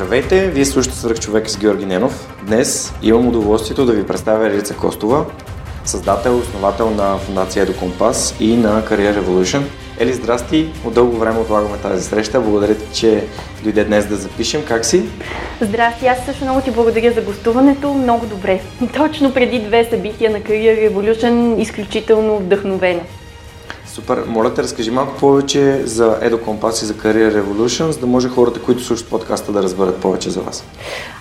Здравейте, вие слушате Свърх човек с Георги Ненов. Днес имам удоволствието да ви представя Елица Костова, създател, основател на фундация Compass и на Career Revolution. Ели, здрасти! От дълго време отлагаме тази среща. Благодаря ти, че дойде днес да запишем. Как си? Здрасти! Аз също много ти благодаря за гостуването. Много добре. Точно преди две събития на Career Revolution изключително вдъхновена. Супер. Моля те, разкажи малко повече за Compass и за Career Revolution, за да може хората, които слушат подкаста, да разберат повече за вас.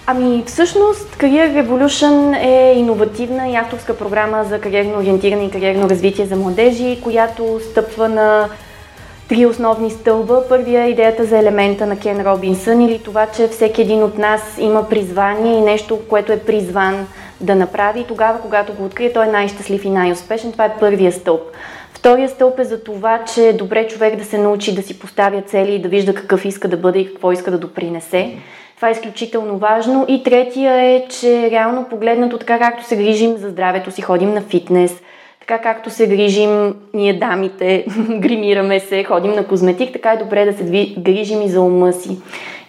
Ами, всъщност, Career Revolution е иновативна и авторска програма за кариерно ориентиране и кариерно развитие за младежи, която стъпва на три основни стълба. Първия е идеята за елемента на Кен Робинсън или това, че всеки един от нас има призвание и нещо, което е призван да направи. Тогава, когато го открие, той е най-щастлив и най-успешен. Това е първия стълб. Втория стълб е за това, че е добре човек да се научи да си поставя цели и да вижда какъв иска да бъде и какво иска да допринесе. Това е изключително важно. И третия е, че реално погледнато, така както се грижим за здравето си, ходим на фитнес, така както се грижим ние дамите, гримираме се, ходим на козметик, така е добре да се грижим и за ума си.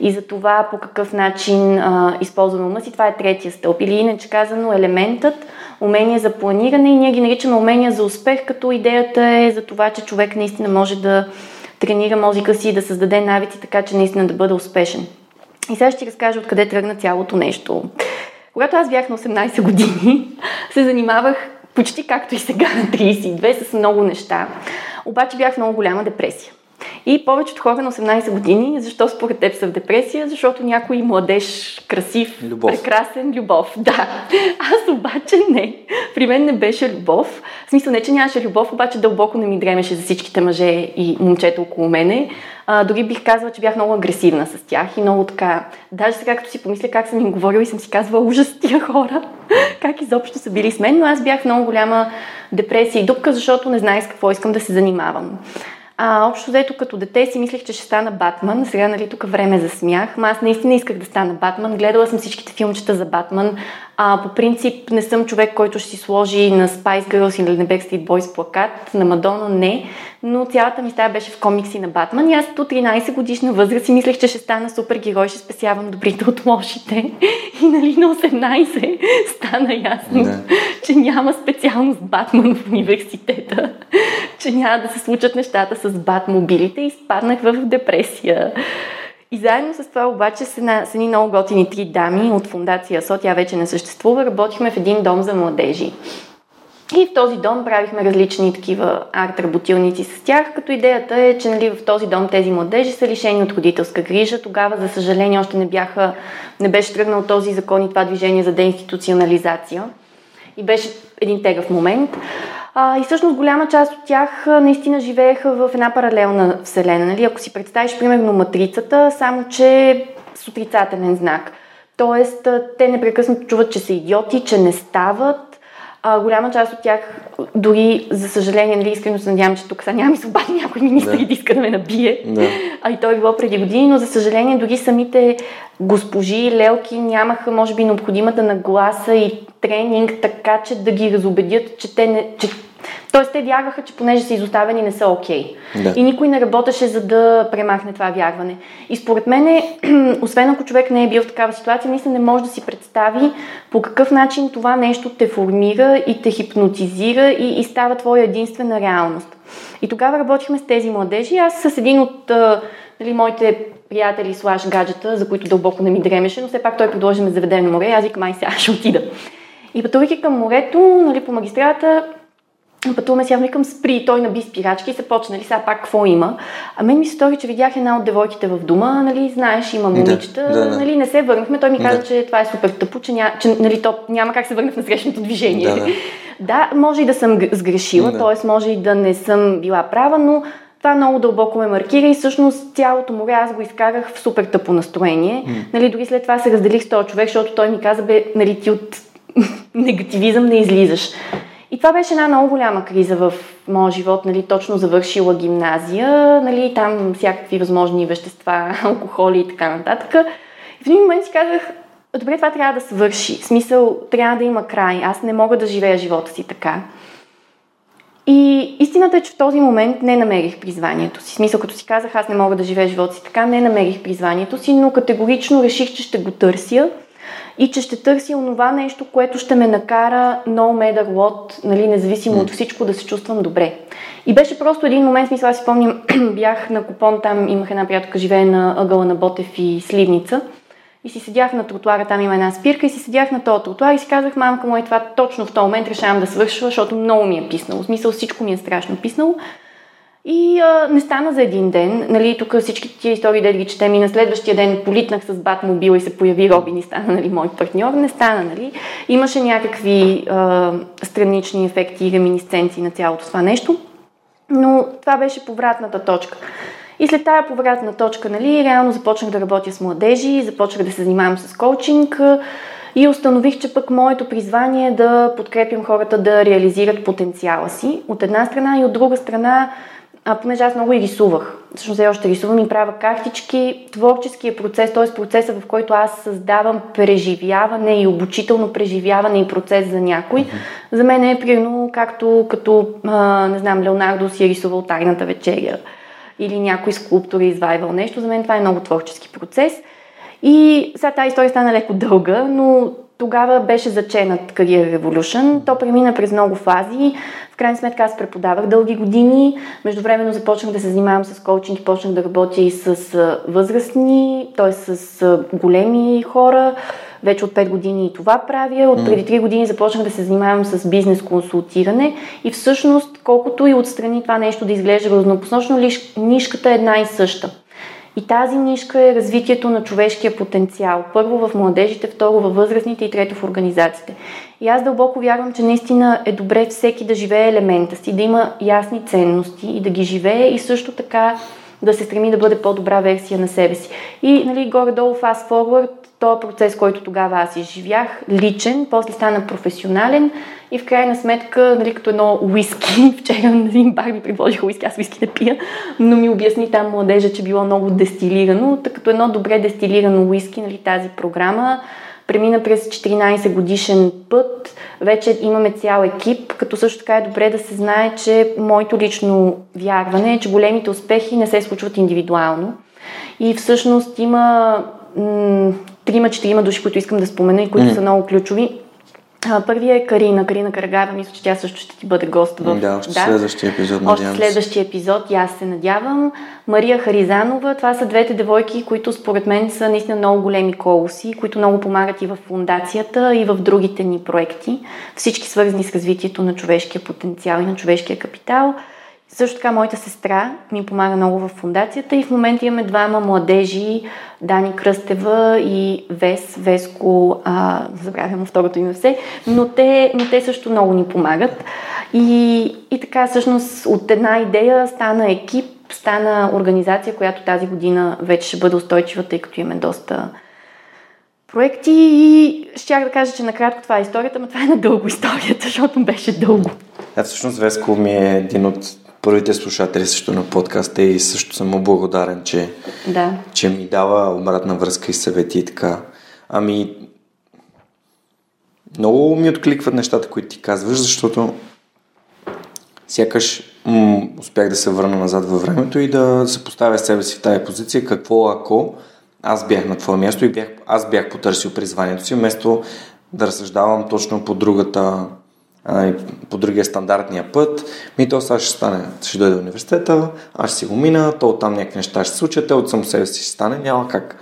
И за това по какъв начин а, използваме ума си, това е третия стълб. Или иначе казано елементът – умения за планиране и ние ги наричаме умения за успех, като идеята е за това, че човек наистина може да тренира мозъка си и да създаде навици, така че наистина да бъде успешен. И сега ще разкажа откъде тръгна цялото нещо. Когато аз бях на 18 години, се занимавах почти както и сега на 32 с много неща. Обаче бях в много голяма депресия. И повечето хора на 18 години, защо според теб са в депресия? Защото някой младеж, красив, любов. прекрасен, любов. Да. Аз обаче не. При мен не беше любов. В смисъл не, че нямаше любов, обаче дълбоко не ми дремеше за всичките мъже и момчета около мене. А, дори бих казала, че бях много агресивна с тях и много така. Даже сега, като си помисля как съм им говорила и съм си казвала ужас тия хора, как изобщо са били с мен, но аз бях много голяма депресия и дупка, защото не знаех с какво искам да се занимавам. А, общо взето като дете си мислех, че ще стана Батман. Сега, нали, тук време за смях. Ма аз наистина исках да стана Батман. Гледала съм всичките филмчета за Батман. А, по принцип не съм човек, който ще си сложи на Spice Girls или на Backstreet Boys плакат, на Мадона не, но цялата ми стая беше в комикси на Батман и аз до 13 годишна възраст си мислех, че ще стана супергерой, ще спасявам добрите от лошите. И нали на 18 стана ясно, не. че няма специалност Батман в университета, че няма да се случат нещата с Батмобилите и спаднах в депресия. И заедно с това обаче с, една, с едни много готини три дами от фундация СО, тя вече не съществува, работихме в един дом за младежи. И в този дом правихме различни такива арт-работилници с тях, като идеята е, че нали, в този дом тези младежи са лишени от родителска грижа. Тогава, за съжаление, още не, бяха, не беше тръгнал този закон и това движение за деинституционализация. И беше един тегъв момент. А, и всъщност голяма част от тях наистина живееха в една паралелна вселена. Нали? Ако си представиш, примерно, матрицата, само че с отрицателен знак. Тоест, те непрекъснато чуват, че са идиоти, че не стават, а, голяма част от тях, дори за съжаление, нали, искрено се надявам, че тук сега няма свободни някой министр да. да иска да ме набие. Да. А и той е било преди години, но за съжаление дори самите госпожи и лелки нямаха, може би, необходимата нагласа и тренинг, така че да ги разобедят, че те не, че Тоест, те вярваха, че понеже са изоставени, не са окей. Okay. Да. И никой не работеше за да премахне това вярване. И според мен, освен ако човек не е бил в такава ситуация, наистина не може да си представи по какъв начин това нещо те формира и те хипнотизира и, и става твоя единствена реалност. И тогава работихме с тези младежи. Аз с един от нали, моите приятели слаш гаджета, за които дълбоко не ми дремеше, но все пак той предложи ме заведе на море. Аз викам, ай сега ще отида. И пътувайки към морето, нали, по магистрата, Пътуваме си, викам спри, той наби спирачки и се почна, нали, сега пак какво има. А мен ми се стори, че видях една от девойките в дома, нали, знаеш, има момичета, да, да, да. нали, не се върнахме, той ми каза, да. че това е супер тъпо, че, ня, че нали, то няма как се върна в насрещното движение. Да, да. да, може и да съм сгрешила, да. т.е. може и да не съм била права, но това много дълбоко ме маркира и всъщност цялото море аз го изкарах в супер тъпо настроение. Mm. Нали, дори след това се разделих с този човек, защото той ми каза, бе, нали, ти от негативизъм не излизаш. И това беше една много голяма криза в моя живот, нали, точно завършила гимназия, нали, там всякакви възможни вещества, алкохоли и така нататък. И в един момент си казах, добре, това трябва да свърши. В смисъл, трябва да има край. Аз не мога да живея живота си така. И истината е, че в този момент не намерих призванието си. В смисъл, като си казах, аз не мога да живея живота си така, не намерих призванието си, но категорично реших, че ще го търся и че ще търся онова нещо, което ще ме накара no matter what, нали, независимо mm. от всичко, да се чувствам добре. И беше просто един момент, смисъл, аз си помням, бях на купон, там имах една приятелка, живее на ъгъла на Ботев и Сливница. И си седях на тротуара, там има една спирка, и си седях на този тротуар и си казах, мамка му е това точно в този момент решавам да свършва, защото много ми е писнало. В смисъл всичко ми е страшно писнало. И а, не стана за един ден. Нали, тук всички тия истории, да ги четем и на следващия ден политнах с бат мобила и се появи Робин и стана нали, мой партньор. Не стана, нали. Имаше някакви а, странични ефекти и реминисценции на цялото това нещо. Но това беше повратната точка. И след тая повратна точка, нали, реално започнах да работя с младежи, започнах да се занимавам с коучинг и установих, че пък моето призвание е да подкрепям хората да реализират потенциала си. От една страна и от друга страна а, понеже аз много и рисувах. Всъщност все още рисувам и правя картички. Творческия процес, т.е. процеса, в който аз създавам преживяване и обучително преживяване и процес за някой, mm-hmm. за мен е примерно както като, а, не знам, Леонардо си е рисувал тайната вечеря или някой скулптор е извайвал нещо. За мен това е много творчески процес. И сега тази история стана леко дълга, но тогава беше заченат Career Revolution. То премина през много фази. В крайна сметка аз преподавах дълги години. Междувременно започнах да се занимавам с коучинг почнах да работя и с възрастни, т.е. с големи хора. Вече от 5 години и това правя. От преди 3 години започнах да се занимавам с бизнес консултиране и всъщност, колкото и отстрани това нещо да изглежда разнопосочно, нишката е една и съща. И тази нишка е развитието на човешкия потенциал. Първо в младежите, второ във възрастните и трето в организациите. И аз дълбоко вярвам, че наистина е добре всеки да живее елемента си, да има ясни ценности и да ги живее и също така да се стреми да бъде по-добра версия на себе си. И нали, горе-долу fast forward, този процес, който тогава аз изживях, личен, после стана професионален и в крайна сметка, нали, като едно уиски, вчера на един бар ми предложиха уиски, аз уиски не пия, но ми обясни там младежа, че било много дестилирано, тъй като едно добре дестилирано уиски, нали, тази програма, премина през 14 годишен път, вече имаме цял екип, като също така е добре да се знае, че моето лично вярване е, че големите успехи не се случват индивидуално. И всъщност има трима-четирима души, които искам да спомена и които mm. са много ключови. Първият е Карина, Карина Карагава, мисля, че тя също ще ти бъде гост в... Да, още да, следващия епизод, Още следващия епизод и аз се надявам. Мария Харизанова, това са двете девойки, които според мен са наистина много големи колоси, които много помагат и в фундацията, и в другите ни проекти. Всички свързани с развитието на човешкия потенциал и на човешкия капитал. Също така моята сестра ми помага много в фундацията и в момента имаме двама младежи, Дани Кръстева и Вес, Веско, а, забравям второто име все, но те, но те също много ни помагат. И, и така всъщност от една идея стана екип, стана организация, която тази година вече ще бъде устойчива, тъй като имаме доста проекти и щях да кажа, че накратко това е историята, но това е на дълго историята, защото беше дълго. Да, всъщност Веско ми е един от първите слушатели също на подкаста и също съм му благодарен, че, да. че ми дава обратна връзка и съвети и така. Ами, много ми откликват нещата, които ти казваш, защото сякаш м- успях да се върна назад във времето и да се поставя себе си в тази позиция, какво ако аз бях на твое място и бях, аз бях потърсил призванието си, вместо да разсъждавам точно по другата а, по другия стандартния път, ми то сега ще стане, ще дойде в университета, аз ще си го мина, то оттам някакви неща ще се случат, те от само себе си ще стане, няма как,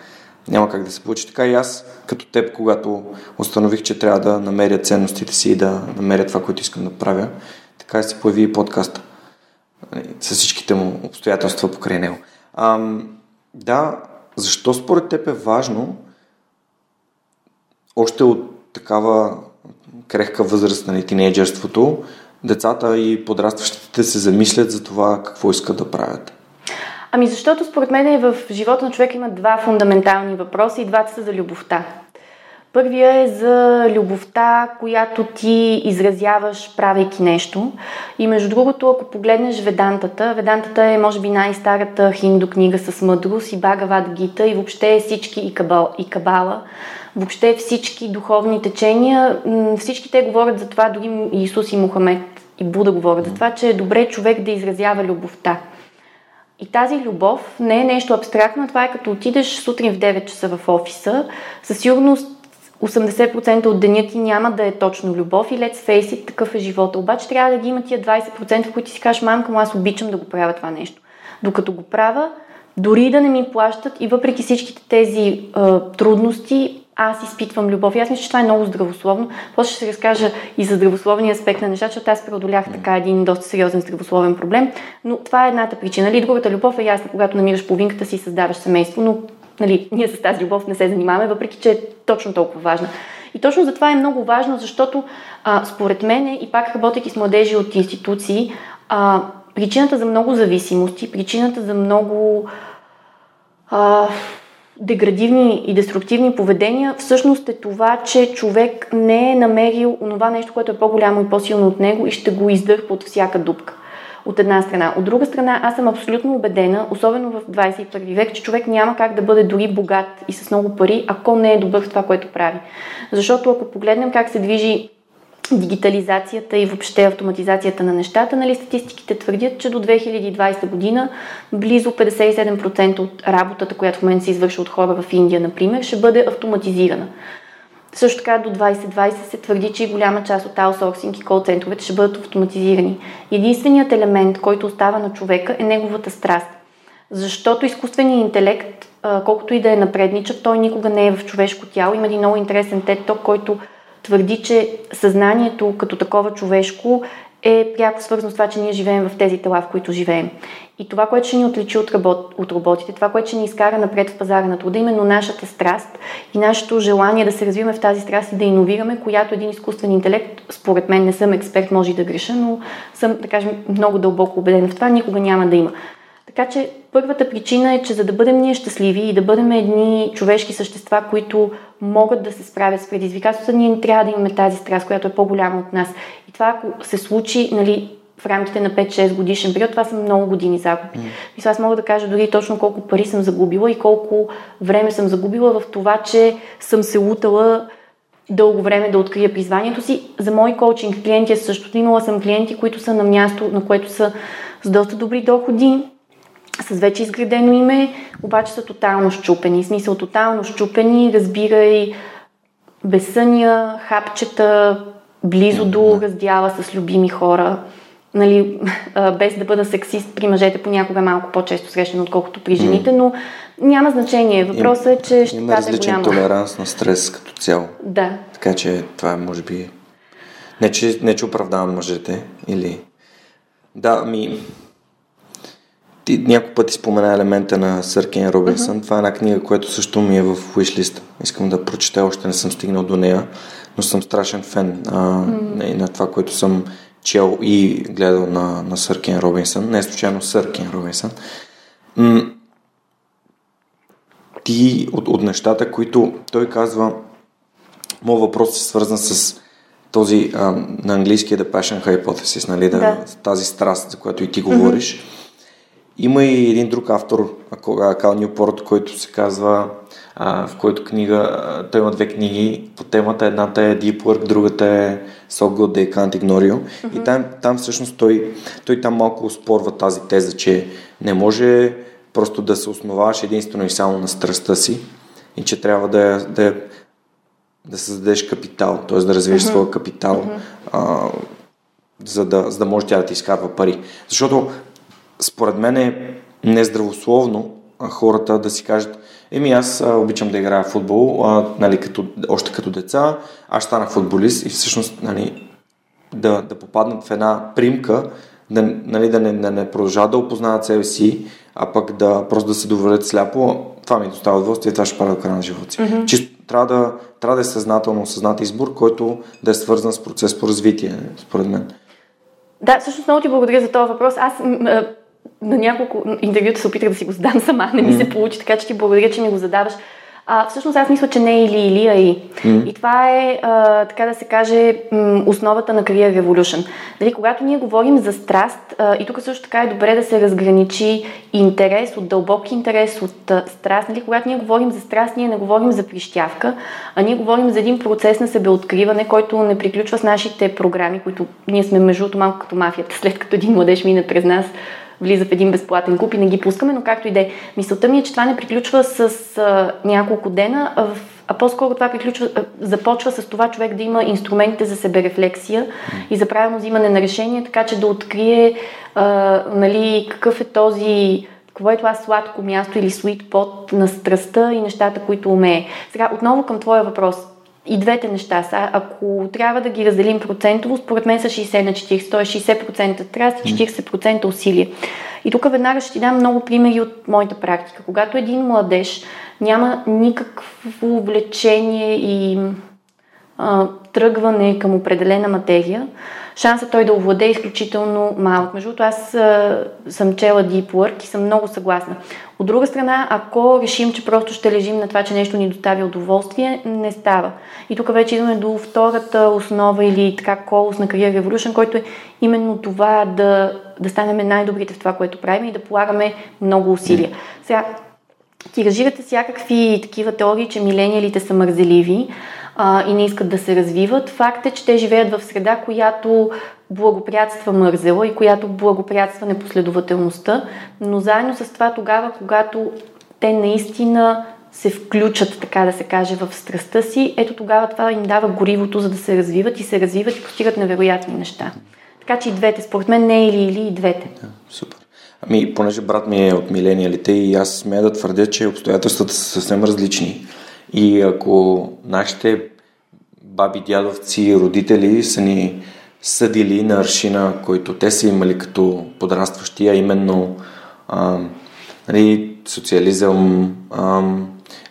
няма как да се получи така. И аз, като теб, когато установих, че трябва да намеря ценностите си и да намеря това, което искам да правя, така се появи и подкаста. С всичките му обстоятелства покрай него. Ам, да, защо според теб е важно още от такава крехка възраст, на тинейджерството, децата и подрастващите се замислят за това какво искат да правят? Ами защото според мен в живота на човека има два фундаментални въпроса и двата са за любовта. Първия е за любовта, която ти изразяваш, правейки нещо. И между другото, ако погледнеш Ведантата, Ведантата е може би най-старата хинду книга с мъдрост и Багават Гита и въобще всички и, кабал, и Кабала. Въобще всички духовни течения, всички те говорят за това, дори Исус и Мухамед и Буда говорят за това, че е добре човек да изразява любовта. И тази любов не е нещо абстрактно, това е като отидеш сутрин в 9 часа в офиса, със сигурност 80% от деня ти няма да е точно любов и let's face it, такъв е живота. Обаче трябва да ги има тия 20%, в които си кажеш, мамка, аз обичам да го правя това нещо. Докато го правя, дори да не ми плащат и въпреки всичките тези а, трудности, аз изпитвам любов. И аз мисля, че това е много здравословно. После ще разкажа и за здравословния аспект на нещата, защото аз преодолях така един доста сериозен здравословен проблем. Но това е едната причина. Нали, другата любов е ясна, когато намираш половинката си и създаваш семейство, но нали, ние с тази любов не се занимаваме, въпреки че е точно толкова важна. И точно за това е много важно, защото а, според мен, и пак работейки с младежи от институции, а, причината за много зависимости, причината за много а, деградивни и деструктивни поведения, всъщност е това, че човек не е намерил онова нещо, което е по-голямо и по-силно от него и ще го издърпа от всяка дупка от една страна. От друга страна, аз съм абсолютно убедена, особено в 21 век, че човек няма как да бъде дори богат и с много пари, ако не е добър в това, което прави. Защото ако погледнем как се движи дигитализацията и въобще автоматизацията на нещата, нали, статистиките твърдят, че до 2020 година близо 57% от работата, която в момента се извършва от хора в Индия, например, ще бъде автоматизирана. Също така до 2020 се твърди, че и голяма част от аутсорсинг и кол центровете ще бъдат автоматизирани. Единственият елемент, който остава на човека е неговата страст. Защото изкуственият интелект, колкото и да е напредничав, той никога не е в човешко тяло. Има един много интересен тет който твърди, че съзнанието като такова човешко е пряко свързано с това, че ние живеем в тези тела, в които живеем. И това, което ще ни отличи от, работ, от роботите, това, което ще ни изкара напред в пазара на труда, именно нашата страст и нашето желание да се развиваме в тази страст и да иновираме, която един изкуствен интелект, според мен не съм експерт, може и да греша, но съм, да кажем, много дълбоко убедена в това, никога няма да има. Така че първата причина е, че за да бъдем ние щастливи и да бъдем едни човешки същества, които могат да се справят с предизвикателствата, ние не трябва да имаме тази страст, която е по-голяма от нас. И това, ако се случи, нали, в рамките на 5-6 годишен период, това са много години загуби. Mm. аз мога да кажа дори точно колко пари съм загубила и колко време съм загубила в това, че съм се лутала дълго време да открия призванието си. За мои коучинг клиенти е същото. Имала съм клиенти, които са на място, на което са с доста добри доходи, с вече изградено име, обаче са тотално щупени. Смисъл тотално щупени, разбирай безсъния, хапчета, близо до раздяла с любими хора. Нали, без да бъда сексист, при мъжете понякога е малко по-често срещано, отколкото при жените, но няма значение. Въпросът е, че ще Има различен голяма. толеранс на стрес като цяло. Да. Така че това е, може би... Не, че, не, че оправдавам мъжете, или... Да, ми... Ти няколко пъти спомена елемента на Съркен Робинсън. Uh-huh. Това е една книга, която също ми е в wishlist. Искам да прочета, още не съм стигнал до нея, но съм страшен фен а, uh-huh. на това, което съм чел и гледал на, на Съркен Робинсън. Не е случайно Съркен Робинсън. М- ти от, от нещата, които той казва, моят въпрос е свързан с този а, на английски The Passion Hypothesis, нали, да, да. тази страст, за която и ти говориш. Mm-hmm има и един друг автор, Кал Нюпорт, който се казва, а, в който книга, той има две книги по темата. Едната е Deep Work, другата е So Good They Can't Ignore You. Mm-hmm. И там, там всъщност той, той там малко успорва тази теза, че не може просто да се основаваш единствено и само на страстта си и че трябва да, да, да създадеш капитал, т.е. да развиеш mm-hmm. своя капитал, mm-hmm. а, за, да, за да може тя да ти изкарва пари. Защото според мен е нездравословно хората да си кажат, еми аз а, обичам да играя в футбол, а, нали, като, още като деца, аз станах футболист и всъщност нали, да, да попаднат в една примка, да, нали, да, не, да не продължават да опознават себе си, а пък да просто да се доволят сляпо, това ми доставя удоволствие това ще правя до края на живота си. Mm-hmm. Чисто трябва да, трябва да е съзнателно осъзнат избор, който да е свързан с процес по развитие, според мен. Да, всъщност много ти благодаря за този въпрос. Аз на няколко интервюта се опитах да си го задам сама, не ми се получи, така че ти благодаря, че ми го задаваш. А, всъщност аз мисля, че не е или или, а и. Mm. И това е, а, така да се каже, м- основата на Career Revolution. Дали, когато ние говорим за страст, а, и тук също така е добре да се разграничи интерес от дълбок интерес, от а, страст. Нали, когато ние говорим за страст, ние не говорим за прищявка, а ние говорим за един процес на себеоткриване, който не приключва с нашите програми, които ние сме между малко като мафията, след като един младеж мине през нас влиза в един безплатен клуб и не ги пускаме, но както и да е. Мисълта ми е, че това не приключва с а, няколко дена, а, а по-скоро това приключва, а, започва с това човек да има инструментите за себерефлексия и за правилно взимане на решение, така че да открие а, нали, какъв е този какво е това сладко място или sweet pot на страстта и нещата, които умее. Сега, отново към твоя въпрос и двете неща са. Ако трябва да ги разделим процентово, според мен са 60 на 40, т.е. 60% траст и 40% усилие. И тук веднага ще ти дам много примери от моята практика. Когато един младеж няма никакво влечение и а, тръгване към определена материя, шансът той да овладе е изключително малък. Между другото, аз а, съм чела Deep Work и съм много съгласна. От друга страна, ако решим, че просто ще лежим на това, че нещо ни доставя удоволствие, не става. И тук вече идваме до втората основа или така колос на Career Revolution, който е именно това да, да станем най-добрите в това, което правим и да полагаме много усилия. Сега, тиражирате всякакви такива теории, че милениалите са мързеливи а, и не искат да се развиват. Факт е, че те живеят в среда, която благоприятства мързела и която благоприятства непоследователността, но заедно с това тогава, когато те наистина се включат, така да се каже, в страстта си, ето тогава това им дава горивото, за да се развиват и се развиват и постигат невероятни неща. Така че и двете, според мен не е или или и двете. Супер. Ами, понеже брат ми е от милениалите и аз смея да твърдя, че обстоятелствата са съвсем различни. И ако нашите баби, дядовци, родители са ни съдили на аршина, който те са имали като подрастващи, а именно а, нали, социализъм, а,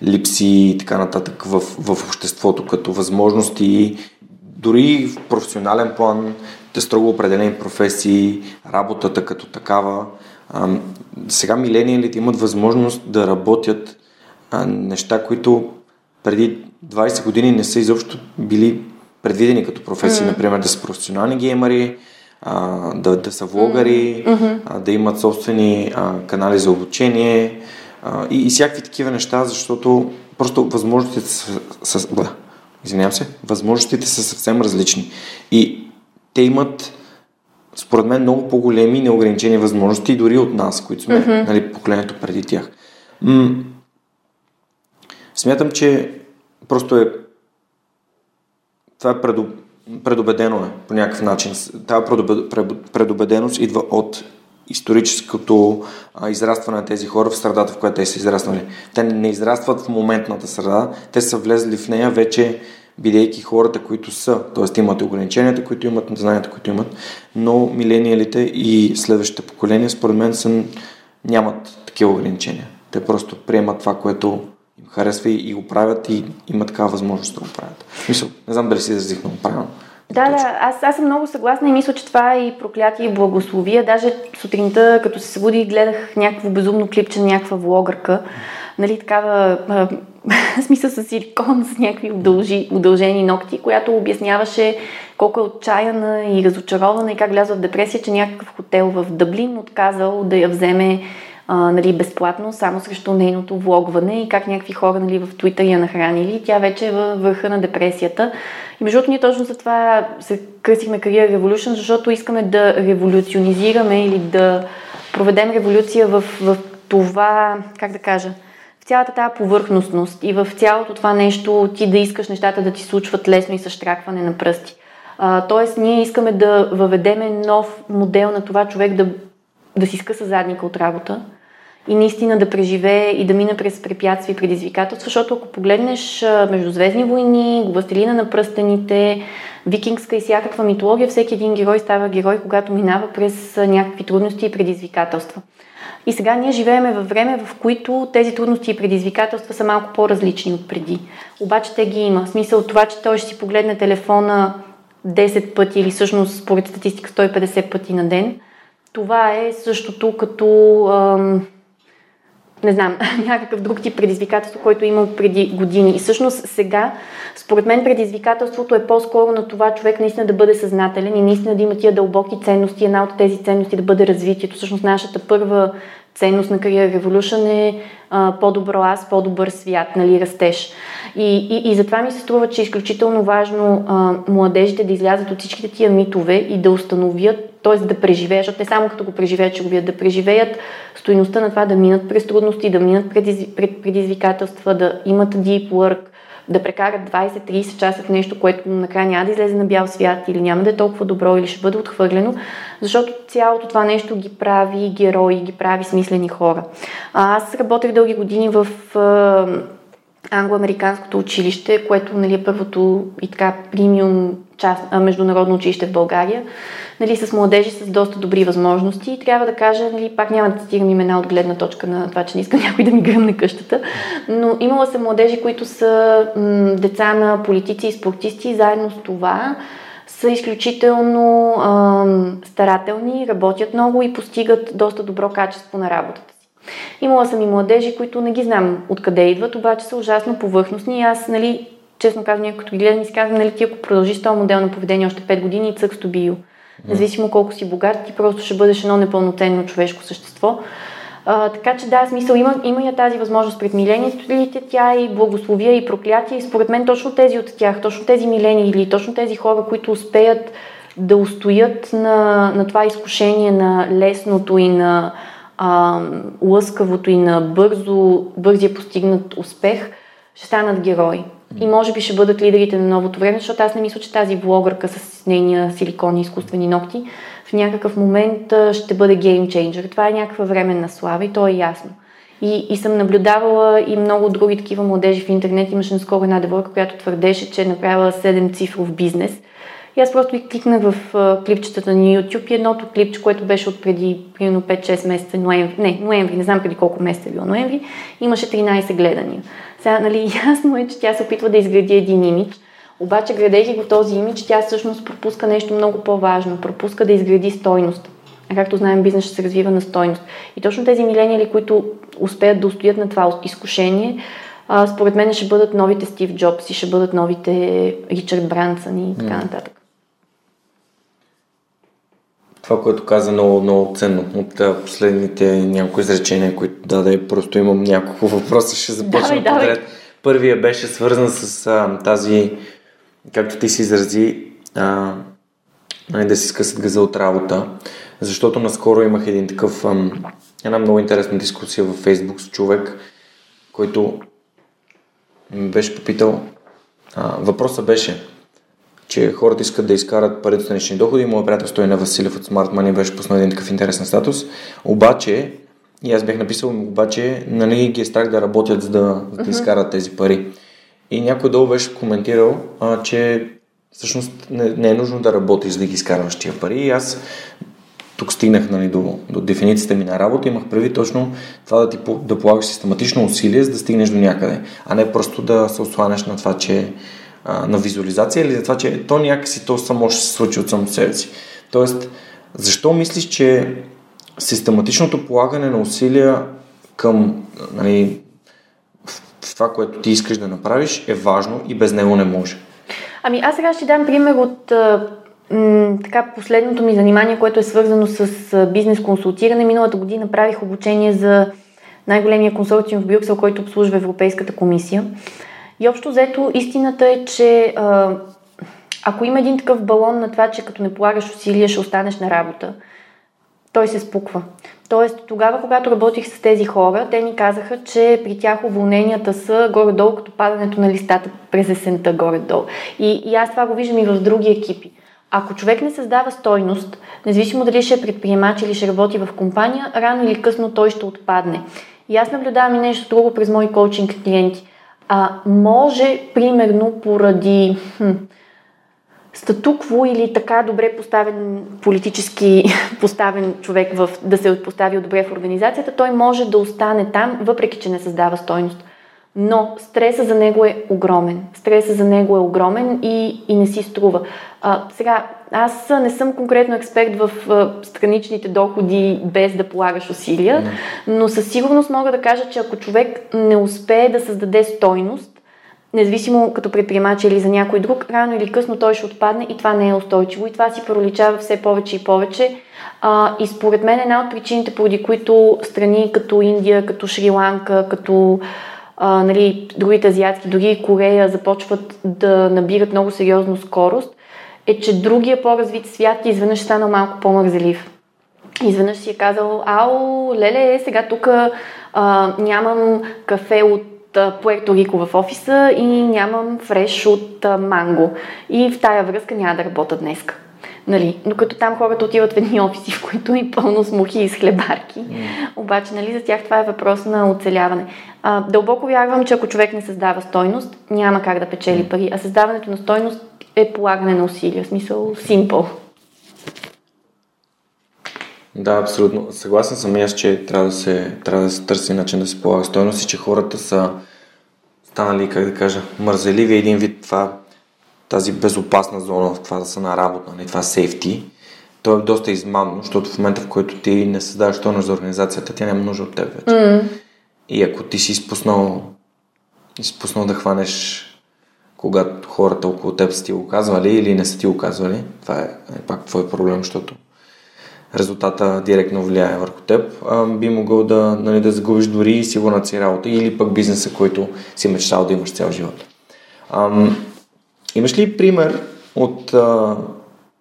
липси и така нататък в, в обществото като възможности, дори в професионален план, те строго определени професии, работата като такава. А, сега милениалите имат възможност да работят а, неща, които преди 20 години не са изобщо били предвидени като професии, mm. например да са професионални геймери, а, да, да са влогари, mm-hmm. а, да имат собствени а, канали за обучение а, и, и всякакви такива неща, защото просто възможностите са, са бля, извинявам се, възможностите са съвсем различни. И те имат според мен много по-големи неограничени възможности дори от нас, които сме mm-hmm. нали, поколението преди тях. М- смятам, че просто е това е предо, предубедено е по някакъв начин. Тази предубеденост идва от историческото а, израстване на тези хора в средата, в която те са израснали. Те не израстват в моментната среда, те са влезли в нея вече бидейки хората, които са, т.е. имат ограниченията, които имат, знанията, които имат, но милениалите и следващите поколения, според мен, са, нямат такива ограничения. Те просто приемат това, което харесва и, го правят и има такава възможност да го правят. Мисъл, не знам дали си изразих много правилно. Да, да, аз, аз съм много съгласна и мисля, че това е и проклятие и благословие. Даже сутринта, като се събуди, гледах някакво безумно клипче на някаква влогърка, нали, такава смисъл с силикон, с някакви удължи, удължени ногти, която обясняваше колко е отчаяна и разочарована и как влязва в депресия, че някакъв хотел в Дъблин отказал да я вземе а, нали, безплатно, само срещу нейното влогване и как някакви хора нали, в Твитър я нахранили. Тя вече е във върха на депресията. И между другото ние точно за това се кръстихме Career Revolution, защото искаме да революционизираме или да проведем революция в, в това, как да кажа, в цялата тази повърхностност и в цялото това нещо ти да искаш нещата да ти случват лесно и съштракване на пръсти. А, тоест, ние искаме да въведеме нов модел на това човек да, да си скъса задника от работа, и наистина да преживее и да мине през препятствия и предизвикателства, защото ако погледнеш Междузвездни войни, Властелина на пръстените, викингска и всякаква митология, всеки един герой става герой, когато минава през някакви трудности и предизвикателства. И сега ние живееме във време, в които тези трудности и предизвикателства са малко по-различни от преди. Обаче те ги има. В смисъл това, че той ще си погледне телефона 10 пъти или всъщност според статистика 150 пъти на ден, това е същото като ам, не знам, някакъв друг тип предизвикателство, който има преди години. И всъщност сега, според мен, предизвикателството е по-скоро на това човек наистина да бъде съзнателен и наистина да има тия дълбоки ценности. Една от тези ценности да бъде развитието. Всъщност нашата първа ценност на Career Revolution е а, по-добро аз, по-добър свят, нали, растеж. И, и, и затова ми се струва, че е изключително важно а, младежите да излязат от всичките тия митове и да установят, т.е. да преживеят, защото те само като го преживеят, че го видят, да преживеят стоиността на това да минат през трудности, да минат пред предизвикателства, да имат deep work, да прекарат 20-30 часа в нещо, което накрая няма да излезе на бял свят или няма да е толкова добро или ще бъде отхвърлено, защото цялото това нещо ги прави герои, ги прави смислени хора. Аз работех дълги години в англо-американското училище, което нали, е първото и така премиум част, а, международно училище в България, нали, с младежи с доста добри възможности. И трябва да кажа, нали, пак няма да цитирам имена от гледна точка на това, че не искам някой да ми гръмне къщата, но имала се младежи, които са м- деца на политици и спортисти, заедно с това са изключително ам, старателни, работят много и постигат доста добро качество на работата. Имала съм и младежи, които не ги знам откъде идват, обаче са ужасно повърхностни и аз, нали, честно казвам, като ги гледам и си казвам, нали, ти ако продължиш този модел на поведение още 5 години, цък сто био. Независимо колко си богат, ти просто ще бъдеш едно непълноценно човешко същество. А, така че да, смисъл има, има я тази възможност пред милените, тя и благословия и проклятие. И според мен точно тези от тях, точно тези милени или точно тези хора, които успеят да устоят на, на това изкушение на лесното и на а, лъскавото и на бързо, бързия постигнат успех, ще станат герои. И може би ще бъдат лидерите на новото време, защото аз не мисля, че тази блогърка с нейния силикон и изкуствени ногти в някакъв момент ще бъде геймчейнджер. Това е някаква временна слава и то е ясно. И, и съм наблюдавала и много други такива младежи в интернет. Имаше наскоро една девойка, която твърдеше, че е направила 7 цифров бизнес – и аз просто и кликнах в клипчетата на YouTube и едното клипче, което беше от преди примерно 5-6 месеца, ноември, не, ноември, не знам преди колко месеца е било ноември, имаше 13 гледания. Сега, нали, ясно е, че тя се опитва да изгради един имидж, обаче, градейки го този имидж, тя всъщност пропуска нещо много по-важно. Пропуска да изгради стойност. А както знаем, бизнес ще се развива на стойност. И точно тези милениали, които успеят да устоят на това изкушение, а, според мен ще бъдат новите Стив Джобс и ще бъдат новите Ричард Брансън и така нататък това, което каза много, много ценно от последните няколко изречения, които даде. Просто имам няколко въпроса, ще започна давай, подред. Давай. Първия беше свързан с а, тази, както ти си изрази, а, да си скъсат газа от работа, защото наскоро имах един такъв, а, една много интересна дискусия във Фейсбук с човек, който ми беше попитал, а, въпросът беше, че хората искат да изкарат парите от лични доходи. Моят приятел Стойна Василев от Smart Money беше пуснал един такъв интересен статус. Обаче, и аз бях написал, обаче, нали ги е страх да работят, за да, за да изкарат тези пари. И някой долу беше коментирал, а, че всъщност не, не е нужно да работиш, за да ги изкарваш тия пари. И аз тук стигнах нали, до, до дефиницията ми на работа, имах прави точно това да ти да полагаш систематично усилие, за да стигнеш до някъде, а не просто да се осланяш на това, че на визуализация или за това, че то някакси то само ще се случи от само себе си. Тоест, защо мислиш, че систематичното полагане на усилия към нали, това, което ти искаш да направиш, е важно и без него не може? Ами аз сега ще дам пример от така последното ми занимание, което е свързано с бизнес консултиране. Миналата година направих обучение за най-големия консорциум в Брюксел, който обслужва Европейската комисия. И общо взето истината е, че ако има един такъв балон на това, че като не полагаш усилия ще останеш на работа, той се спуква. Тоест, тогава, когато работих с тези хора, те ни казаха, че при тях уволненията са горе-долу като падането на листата през есента горе-долу. И, и аз това го виждам и в други екипи. Ако човек не създава стойност, независимо дали ще е предприемач или ще работи в компания, рано или късно той ще отпадне. И аз наблюдавам и нещо друго през мои коучинг клиенти – а, може, примерно, поради хм, статукво или така добре поставен политически поставен човек в, да се постави добре в организацията, той може да остане там, въпреки че не създава стойност. Но стреса за него е огромен. Стреса за него е огромен и, и не си струва. А, сега, аз не съм конкретно експерт в а, страничните доходи без да полагаш усилия, но със сигурност мога да кажа, че ако човек не успее да създаде стойност, независимо като предприемач или за някой друг, рано или късно той ще отпадне и това не е устойчиво и това си проличава все повече и повече. А, и според мен една от причините, поради които страни като Индия, като Шри-Ланка, като а, нали, другите азиатски, дори Корея започват да набират много сериозно скорост, е, че другия по-развит свят изведнъж станал малко по-мързелив. Изведнъж си е казал, ау, леле, сега тук нямам кафе от Пуерто Рико в офиса и нямам фреш от манго. И в тая връзка няма да работя днес. Нали, но като там хората отиват в едни офиси, в които е пълно с мухи и с хлебарки. Mm. Обаче, нали, за тях това е въпрос на оцеляване. А, дълбоко вярвам, че ако човек не създава стойност, няма как да печели пари. А създаването на стойност е полагане на усилия. В смисъл, simple. Да, абсолютно. Съгласен съм и аз, че трябва да се, трябва да се търси начин да се полага стойност и че хората са станали, как да кажа, мързеливи един вид това, тази безопасна зона, в това да са на работа, не нали, това сейфти. То е доста измамно, защото в момента, в който ти не създаваш стойност за организацията, тя няма нужда от теб вече. Mm. И ако ти си изпуснал, изпуснал да хванеш когато хората около теб са ти го казвали или не са ти го казвали, това е, е пак твой проблем, защото резултата директно влияе върху теб, а, би могъл да, нали, да загубиш дори сигурната си работа или пък бизнеса, който си мечтал да имаш цял живот. А, имаш ли пример от, а,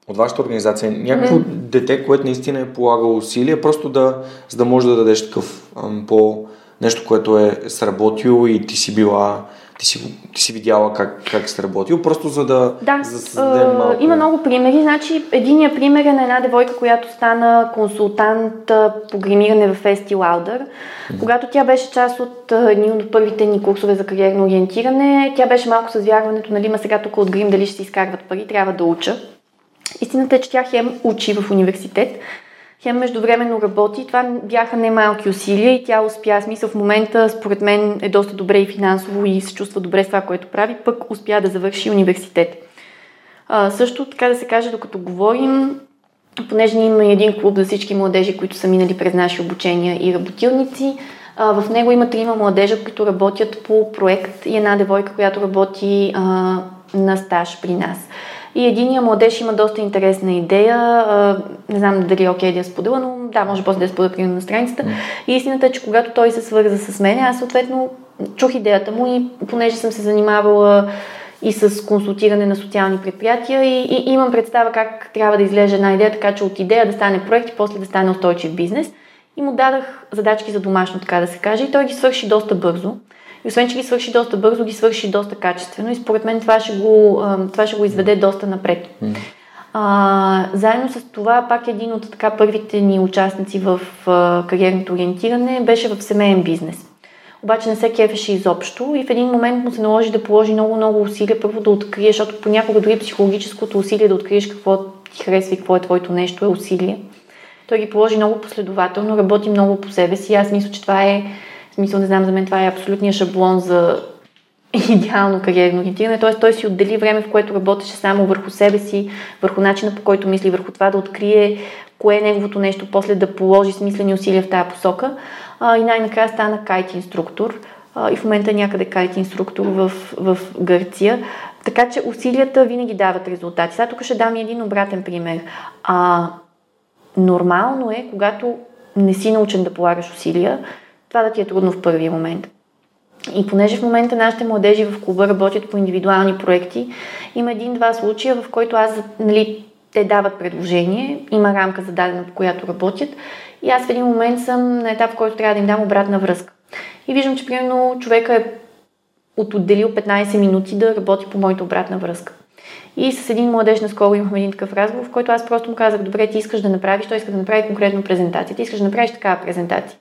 от вашата организация, някакво mm. дете, което наистина е полагало усилия, просто да, за да може да дадеш такъв а, по нещо, което е сработило и ти си била ти си, ти си видяла как, как се работил, просто за да, да, за да е, малко... има много примери. Значи, единият пример е на една девойка, която стана консултант по гримиране в Ести Лаудър. Mm-hmm. Когато тя беше част от едни от първите ни курсове за кариерно ориентиране, тя беше малко с вярването, нали, ма сега тук от грим дали ще си изкарват пари, трябва да уча. Истината е, че тя хем учи в университет, хем междувременно работи. Това бяха немалки усилия и тя успя. Смисъл в момента, според мен, е доста добре и финансово и се чувства добре с това, което прави, пък успя да завърши университет. А, също така да се каже, докато говорим, понеже имаме един клуб за всички младежи, които са минали през наши обучения и работилници, а, в него има трима младежа, които работят по проект и една девойка, която работи а, на стаж при нас. И единия младеж има доста интересна идея. Не знам дали е окей да я споделя, но да, може после да я споделя на страницата. И истината е, че когато той се свърза с мен, аз съответно чух идеята му и понеже съм се занимавала и с консултиране на социални предприятия и, и имам представа как трябва да изглежда една идея, така че от идея да стане проект и после да стане устойчив бизнес. И му дадах задачки за домашно, така да се каже, и той ги свърши доста бързо. И освен, че ги свърши доста бързо, ги свърши доста качествено и според мен това ще го, това ще го изведе доста напред. А, заедно с това, пак един от така първите ни участници в а, кариерното ориентиране беше в семейен бизнес. Обаче не се кефеше изобщо и в един момент му се наложи да положи много-много усилия първо да открие, защото понякога дори психологическото усилие да откриеш какво ти харесва и какво е твоето нещо е усилие. Той ги положи много последователно, работи много по себе си. Аз мисля, че това е смисъл, не знам, за мен това е абсолютния шаблон за идеално кариерно ориентиране. Т.е. той си отдели време, в което работеше само върху себе си, върху начина по който мисли, върху това да открие кое е неговото нещо, после да положи смислени усилия в тази посока. А, и най-накрая стана кайт инструктор. А, и в момента е някъде кайт инструктор в, в Гърция. Така че усилията винаги дават резултати. Сега тук ще дам един обратен пример. А, нормално е, когато не си научен да полагаш усилия, това да ти е трудно в първия момент. И понеже в момента нашите младежи в клуба работят по индивидуални проекти, има един-два случая, в който аз, нали, те дават предложение, има рамка зададена, по която работят и аз в един момент съм на етап, в който трябва да им дам обратна връзка. И виждам, че примерно човека е от отделил 15 минути да работи по моята обратна връзка. И с един младеж наскоро имахме един такъв разговор, в който аз просто му казах, добре, ти искаш да направиш, той иска да направи конкретно презентация, ти искаш да направиш такава презентация.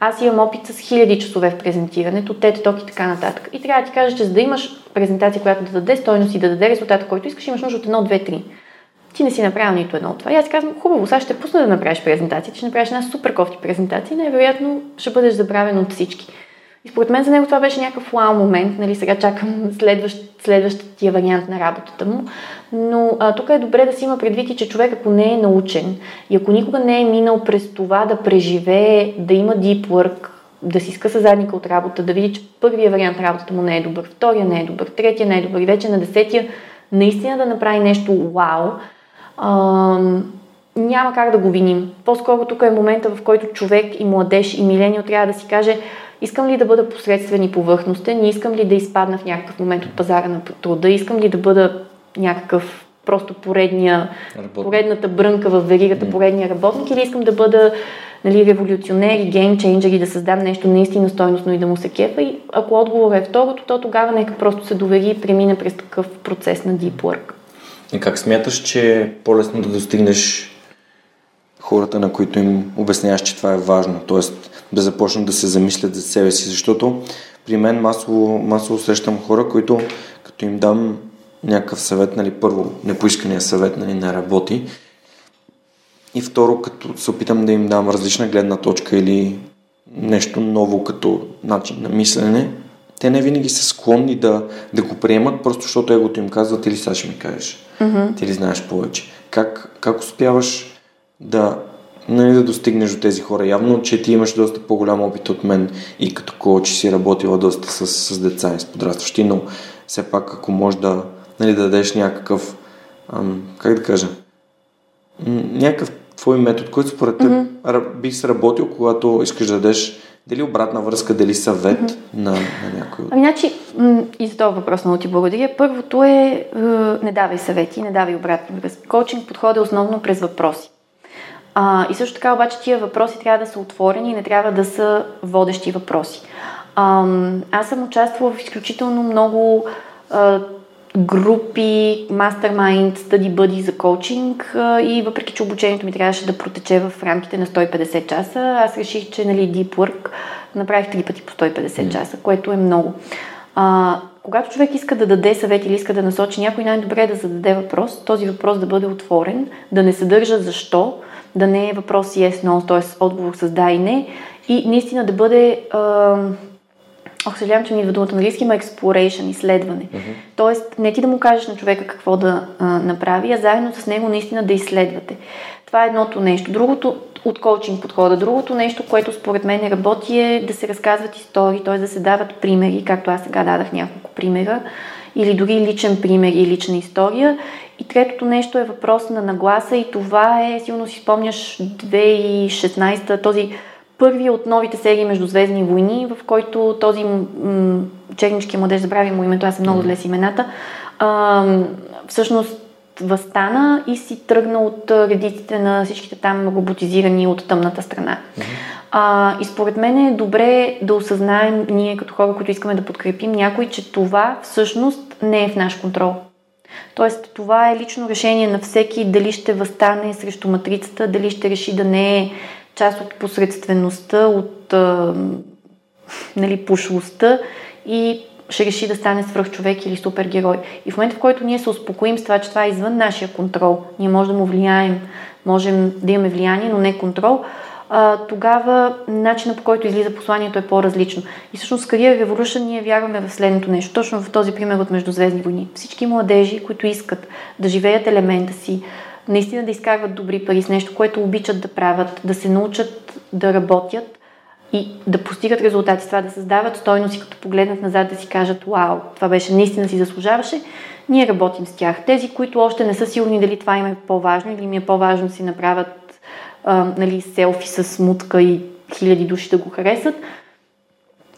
Аз имам опит с хиляди часове в презентирането, тет, ток и така нататък. И трябва да ти кажа, че за да имаш презентация, която да даде стойност и да даде резултата, който искаш, имаш нужда от едно, две, три. Ти не си направил нито едно от това. И аз казвам, хубаво, сега ще пусна да направиш презентация, ще направиш една супер кофти презентация и най-вероятно ще бъдеш забравен от всички. И според мен за него това беше някакъв вау момент, нали, сега чакам следващ, следващия вариант на работата му. Но а, тук е добре да си има предвид и, че човек ако не е научен и ако никога не е минал през това да преживее, да има deep work, да си скъса задника от работа, да види, че първия вариант работата му не е добър, втория не е добър, третия не е добър и вече на десетия наистина да направи нещо вау, а, няма как да го виним. По-скоро тук е момента, в който човек и младеж и миленио трябва да си каже искам ли да бъда посредствен и повърхностен, искам ли да изпадна в някакъв момент от пазара на труда, искам ли да бъда някакъв просто поредния, поредната брънка в веригата, поредния работник или искам да бъда нали, революционер и геймчейнджер и да създам нещо наистина стойностно и да му се кефа. И ако отговорът е второто, то тогава нека просто се довери и премине през такъв процес на deep work. И как смяташ, че е по-лесно да достигнеш хората, на които им обясняваш, че това е важно, т.е. да започнат да се замислят за себе си, защото при мен масово, масово срещам хора, които като им дам някакъв съвет, нали, първо, непоискания съвет нали, не работи и второ, като се опитам да им дам различна гледна точка или нещо ново като начин на мислене, те не винаги са склонни да, да го приемат, просто защото егото им казва, ти ли сега ще ми кажеш, mm-hmm. ти ли знаеш повече. Как, как успяваш да, нали, да достигнеш до тези хора? Явно, че ти имаш доста по-голям опит от мен и като коуч си работила доста с, с деца и с подрастващи, но все пак ако можеш да, нали, да дадеш някакъв, ам, как да кажа, някакъв твой метод, който според теб mm-hmm. би сработил, когато искаш да дадеш дали обратна връзка, дали съвет mm-hmm. на, на някой? Ами, значи, и за този въпрос много ти благодаря. Първото е, е не давай съвети, не давай обратна връзка. Коучинг подхода основно през въпроси. А, и също така обаче тия въпроси трябва да са отворени и не трябва да са водещи въпроси. А, аз съм участвала в изключително много а, групи, мастермайнд, стъди бъди за коучинг и въпреки, че обучението ми трябваше да протече в рамките на 150 часа, аз реших, че нали, Deep Work направих три пъти по 150 часа, което е много. А, когато човек иска да даде съвет или иска да насочи някой, най-добре е да зададе въпрос, този въпрос да бъде отворен, да не съдържа защо, да не е въпрос yes, no, т.е. отговор с да и не и наистина да бъде а, Ох, съжалявам, че ми идва думата на английски, има exploration, изследване. Mm-hmm. Тоест, не ти да му кажеш на човека какво да а, направи, а заедно с него наистина да изследвате. Това е едното нещо. Другото от коучинг подхода. Другото нещо, което според мен работи е да се разказват истории, т.е. да се дават примери, както аз сега дадах няколко примера, или дори личен пример и лична история. И третото нещо е въпрос на нагласа и това е, силно си спомняш, 2016 този първия от новите серии Междузвездни войни, в който този м- чернички младеж, забрави му името, аз съм много зле с имената, а, всъщност възстана и си тръгна от редиците на всичките там роботизирани от тъмната страна. А, и според мен е добре да осъзнаем ние като хора, които искаме да подкрепим някой, че това всъщност не е в наш контрол. Тоест, това е лично решение на всеки дали ще възстане срещу матрицата, дали ще реши да не е част от посредствеността, от а, нали, пошлостта и ще реши да стане свръхчовек или супергерой. И в момента, в който ние се успокоим с това, че това е извън нашия контрол, ние можем да му влияем, можем да имаме влияние, но не контрол, тогава начинът по който излиза посланието е по-различно. И всъщност в Career Revolution ние вярваме в следното нещо, точно в този пример от Междузвездни войни. Всички младежи, които искат да живеят елемента си, наистина да изкарват добри пари с нещо, което обичат да правят, да се научат да работят и да постигат резултати с това, да създават стойност и като погледнат назад да си кажат, вау, това беше наистина си заслужаваше, ние работим с тях. Тези, които още не са сигурни дали това им е по-важно или ми е по-важно да си направят а, нали, селфи с мутка и хиляди души да го харесат,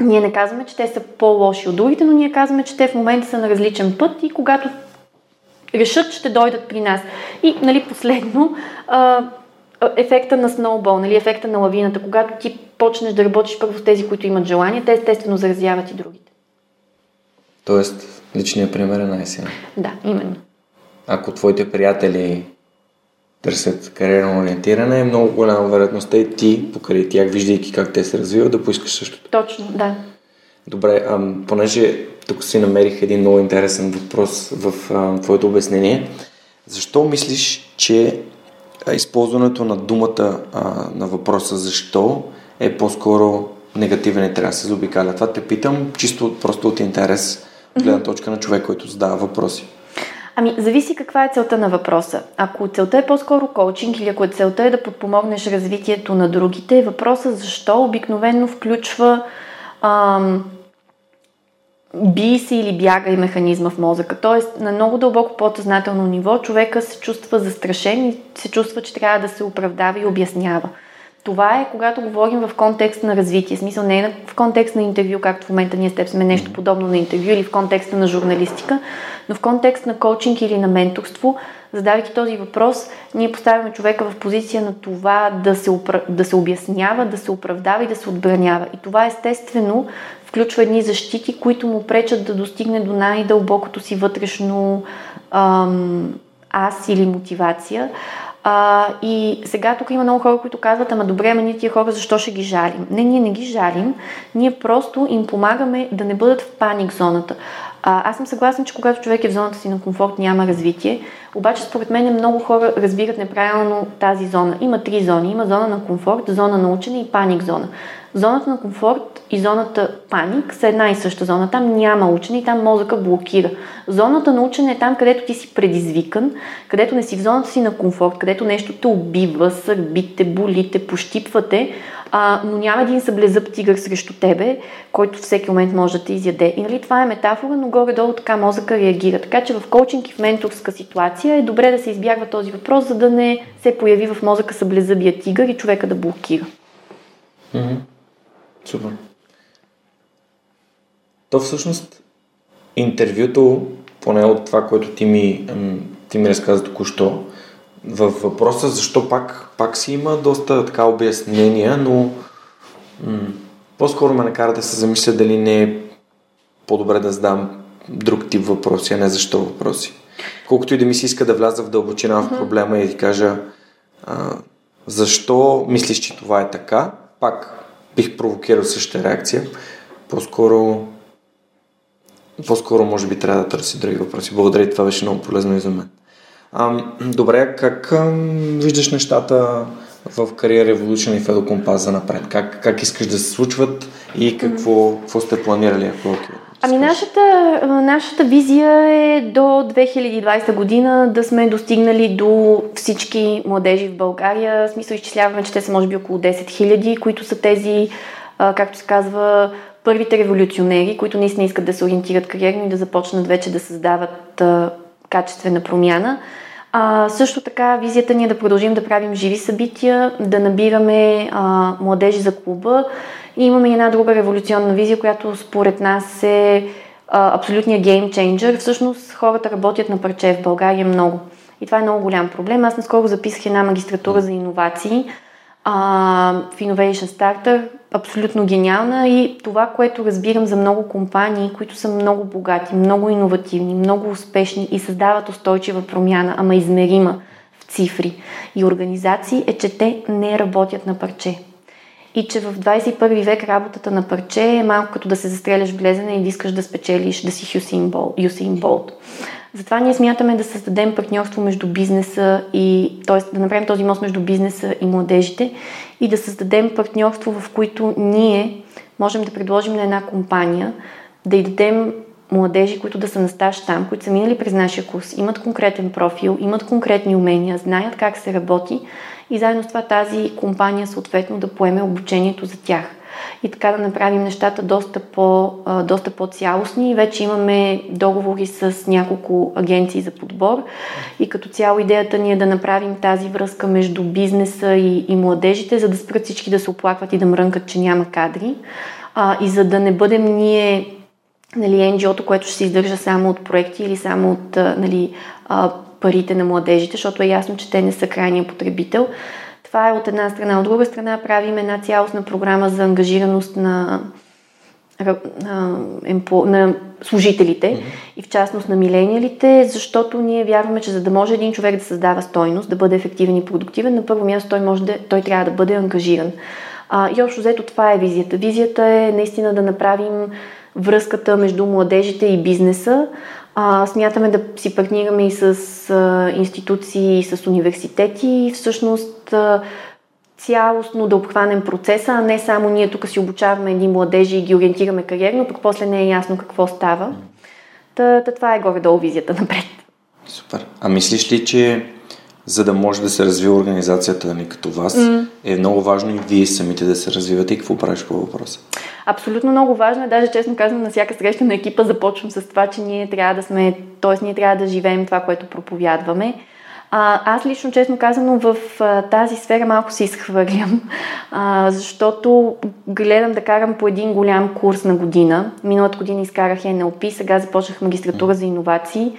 ние не казваме, че те са по-лоши от другите, но ние казваме, че те в момента са на различен път и когато решат, ще дойдат при нас. И, нали, последно, а, ефекта на сноубол, нали, ефекта на лавината. Когато ти почнеш да работиш първо с тези, които имат желание, те естествено заразяват и другите. Тоест, личният пример е най-силен. Да, именно. Ако твоите приятели търсят кариерно ориентиране, е много голяма вероятността и ти, покрай тях, виждайки как те се развиват, да поискаш същото. Точно, да. Добре, а, понеже тук си намерих един много интересен въпрос в а, твоето обяснение. Защо мислиш, че използването на думата а, на въпроса защо е по-скоро негативен и трябва да се заобикаля. Това те питам чисто просто от интерес, гледна точка на човек, който задава въпроси. Ами, зависи каква е целта на въпроса. Ако целта е по-скоро коучинг или ако целта е да подпомогнеш развитието на другите, въпросът защо обикновено включва ам, би се или бяга и механизма в мозъка. Тоест, на много дълбоко подсъзнателно ниво човека се чувства застрашен и се чувства, че трябва да се оправдава и обяснява. Това е когато говорим в контекст на развитие, смисъл не е в контекст на интервю, както в момента ние с теб сме нещо подобно на интервю или в контекста на журналистика, но в контекст на коучинг или на менторство, задавайки този въпрос, ние поставяме човека в позиция на това да се, упра... да се обяснява, да се оправдава и да се отбранява. И това естествено включва едни защити, които му пречат да достигне до най-дълбокото си вътрешно ам, аз или мотивация. А, и сега тук има много хора, които казват, ама добре, ама ние тия хора защо ще ги жалим? Не, ние не ги жалим, ние просто им помагаме да не бъдат в паник зоната. А, аз съм съгласна, че когато човек е в зоната си на комфорт, няма развитие. Обаче, според мен, много хора разбират неправилно тази зона. Има три зони. Има зона на комфорт, зона на учене и паник зона. Зоната на комфорт и зоната паник са една и съща зона. Там няма учене и там мозъка блокира. Зоната на учене е там, където ти си предизвикан, където не си в зоната си на комфорт, където нещо те убива, сърбите, болите, пощипвате, а, но няма един съблезъб тигър срещу тебе, който всеки момент може да те изяде. И нали, това е метафора, но горе-долу така мозъка реагира. Така че в коучинг и в менторска ситуация е добре да се избягва този въпрос, за да не се появи в мозъка съблезъбия тигър и човека да блокира. Mm-hmm. Супер. То всъщност интервюто, поне от това, което ти ми, ти ми разказа току-що, в въпроса защо пак, пак си има доста така обяснения, но м- по-скоро ме накара да се замисля дали не е по-добре да задам друг тип въпроси, а не защо въпроси. Колкото и да ми се иска да вляза в дълбочина в проблема и да кажа а, защо мислиш, че това е така, пак бих провокирал същата реакция. По-скоро по-скоро може би трябва да търси други въпроси. Благодаря това беше много полезно и за мен. А, добре, как а, виждаш нещата в кариера Evolution и Fedo Compass за напред? Как, как искаш да се случват и какво, какво сте планирали? Ако Ами нашата, нашата визия е до 2020 година да сме достигнали до всички младежи в България. В смисъл изчисляваме, че те са може би около 10 000, които са тези, както се казва, първите революционери, които наистина искат да се ориентират кариерно и да започнат вече да създават качествена промяна. А, също така, визията ни е да продължим да правим живи събития, да набираме а, младежи за клуба и имаме една друга революционна визия, която според нас е а, абсолютния геймченджер. Всъщност хората работят на парче в България много. И това е много голям проблем. Аз наскоро записах една магистратура за иновации а, в Innovation Starter, абсолютно гениална и това, което разбирам за много компании, които са много богати, много иновативни, много успешни и създават устойчива промяна, ама измерима в цифри и организации, е, че те не работят на парче. И че в 21 век работата на парче е малко като да се застреляш в глезена и да искаш да спечелиш, да си Юсин Болт. Затова ние смятаме да създадем партньорство между бизнеса и, т.е. да направим този мост между бизнеса и младежите и да създадем партньорство, в които ние можем да предложим на една компания да й дадем младежи, които да са на стаж там, които са минали през нашия курс, имат конкретен профил, имат конкретни умения, знаят как се работи и заедно с това тази компания съответно да поеме обучението за тях и така да направим нещата доста, по, доста по-цялостни. Вече имаме договори с няколко агенции за подбор и като цяло идеята ни е да направим тази връзка между бизнеса и, и младежите, за да спрат всички да се оплакват и да мрънкат, че няма кадри. А, и за да не бъдем ние нали, NGO-то, което ще се издържа само от проекти или само от нали, парите на младежите, защото е ясно, че те не са крайния потребител. Това е от една страна. От друга страна правим една цялостна програма за ангажираност на, на, на служителите mm-hmm. и в частност на милениалите, защото ние вярваме, че за да може един човек да създава стойност, да бъде ефективен и продуктивен, на първо място той, може да, той трябва да бъде ангажиран. А, и общо взето това е визията. Визията е наистина да направим връзката между младежите и бизнеса, а, смятаме да си партнираме и с а, институции, и с университети. Всъщност а, цялостно да обхванем процеса, а не само ние тук си обучаваме едни младежи и ги ориентираме кариерно, пък после не е ясно какво става. Та, та това е горе-долу визията напред. Супер. А мислиш ли, че за да може да се развива организацията ни като вас, mm. е много важно и вие самите да се развивате и какво правиш по въпроса? Абсолютно много важно е, даже честно казвам, на всяка среща на екипа започвам с това, че ние трябва да сме, т.е. ние трябва да живеем това, което проповядваме. А, аз лично, честно казано, в а, тази сфера малко се изхвърлям, а, защото гледам да карам по един голям курс на година. Миналата година изкарах NLP, сега започнах магистратура за иновации.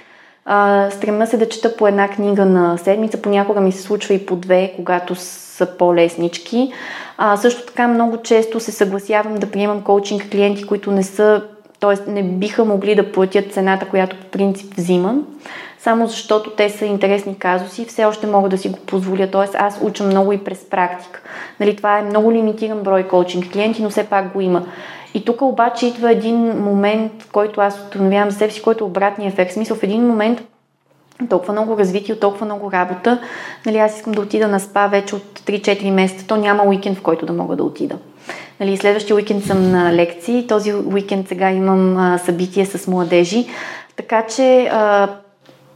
А, стрема се да чета по една книга на седмица, понякога ми се случва и по две, когато са по-леснички. А, също така много често се съгласявам да приемам коучинг клиенти, които не са, т.е. не биха могли да платят цената, която по принцип взимам само защото те са интересни казуси, все още мога да си го позволя. Тоест аз уча много и през практика. Нали, това е много лимитиран брой коучинг клиенти, но все пак го има. И тук обаче идва един момент, който аз установявам за себе си, който е обратния ефект. В смисъл, в един момент толкова много развитие, толкова много работа. Нали, аз искам да отида на спа вече от 3-4 месеца. То няма уикенд, в който да мога да отида. Нали, следващия уикенд съм на лекции, този уикенд сега имам а, събитие с младежи. Така че а,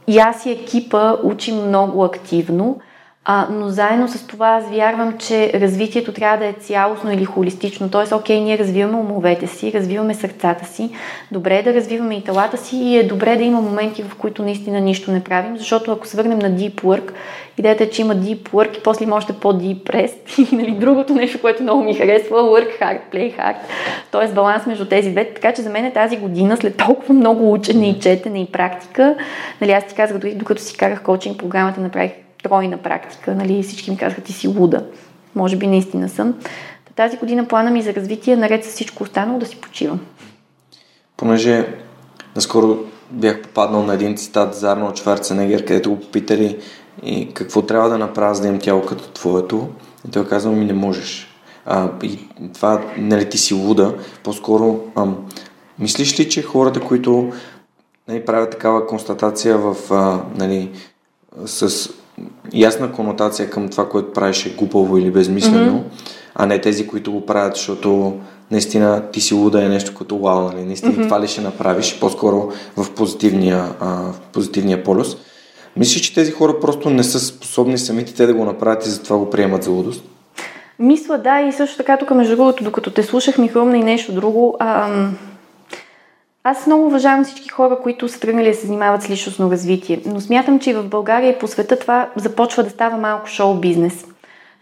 и аз и екипа учим много активно, а, но заедно с това аз вярвам, че развитието трябва да е цялостно или холистично. Тоест, окей, ние развиваме умовете си, развиваме сърцата си, добре е да развиваме и телата си и е добре да има моменти, в които наистина нищо не правим, защото ако свърнем на Deep Work, идеята е, че има Deep Work и после има още по-Deep Rest и нали, другото нещо, което много ми харесва, Work Hard, Play Hard, т.е. баланс между тези две. Така че за мен е тази година, след толкова много учене и четене и практика, нали, аз ти казах, докато си карах коучинг програмата, направих тройна практика. Нали? Всички ми казаха, ти си луда. Може би наистина съм. Тази година плана ми за развитие, наред с всичко останало, да си почивам. Понеже наскоро бях попаднал на един цитат за Арнолд Шварценегер, където го попитали и какво трябва да направя, за да имам тяло като твоето. И той казал ми не можеш. А, и това, нали, ти си луда. По-скоро, ам, мислиш ли, че хората, които нали, правят такава констатация в, а, нали, с ясна конотация към това, което правиш е глупаво или безмислено, mm-hmm. а не тези, които го правят, защото наистина ти си луда е нещо като вау, нали? Наистина mm-hmm. това ли ще направиш, по-скоро в позитивния, а, в позитивния полюс. Мислиш, че тези хора просто не са способни самите те да го направят и затова го приемат за лудост? Мисля, да, и също така тук, между другото, докато те слушах, ми хрумна и нещо друго. Ам аз много уважавам всички хора, които са тръгнали да се занимават с личностно развитие, но смятам, че и в България и по света това започва да става малко шоу бизнес.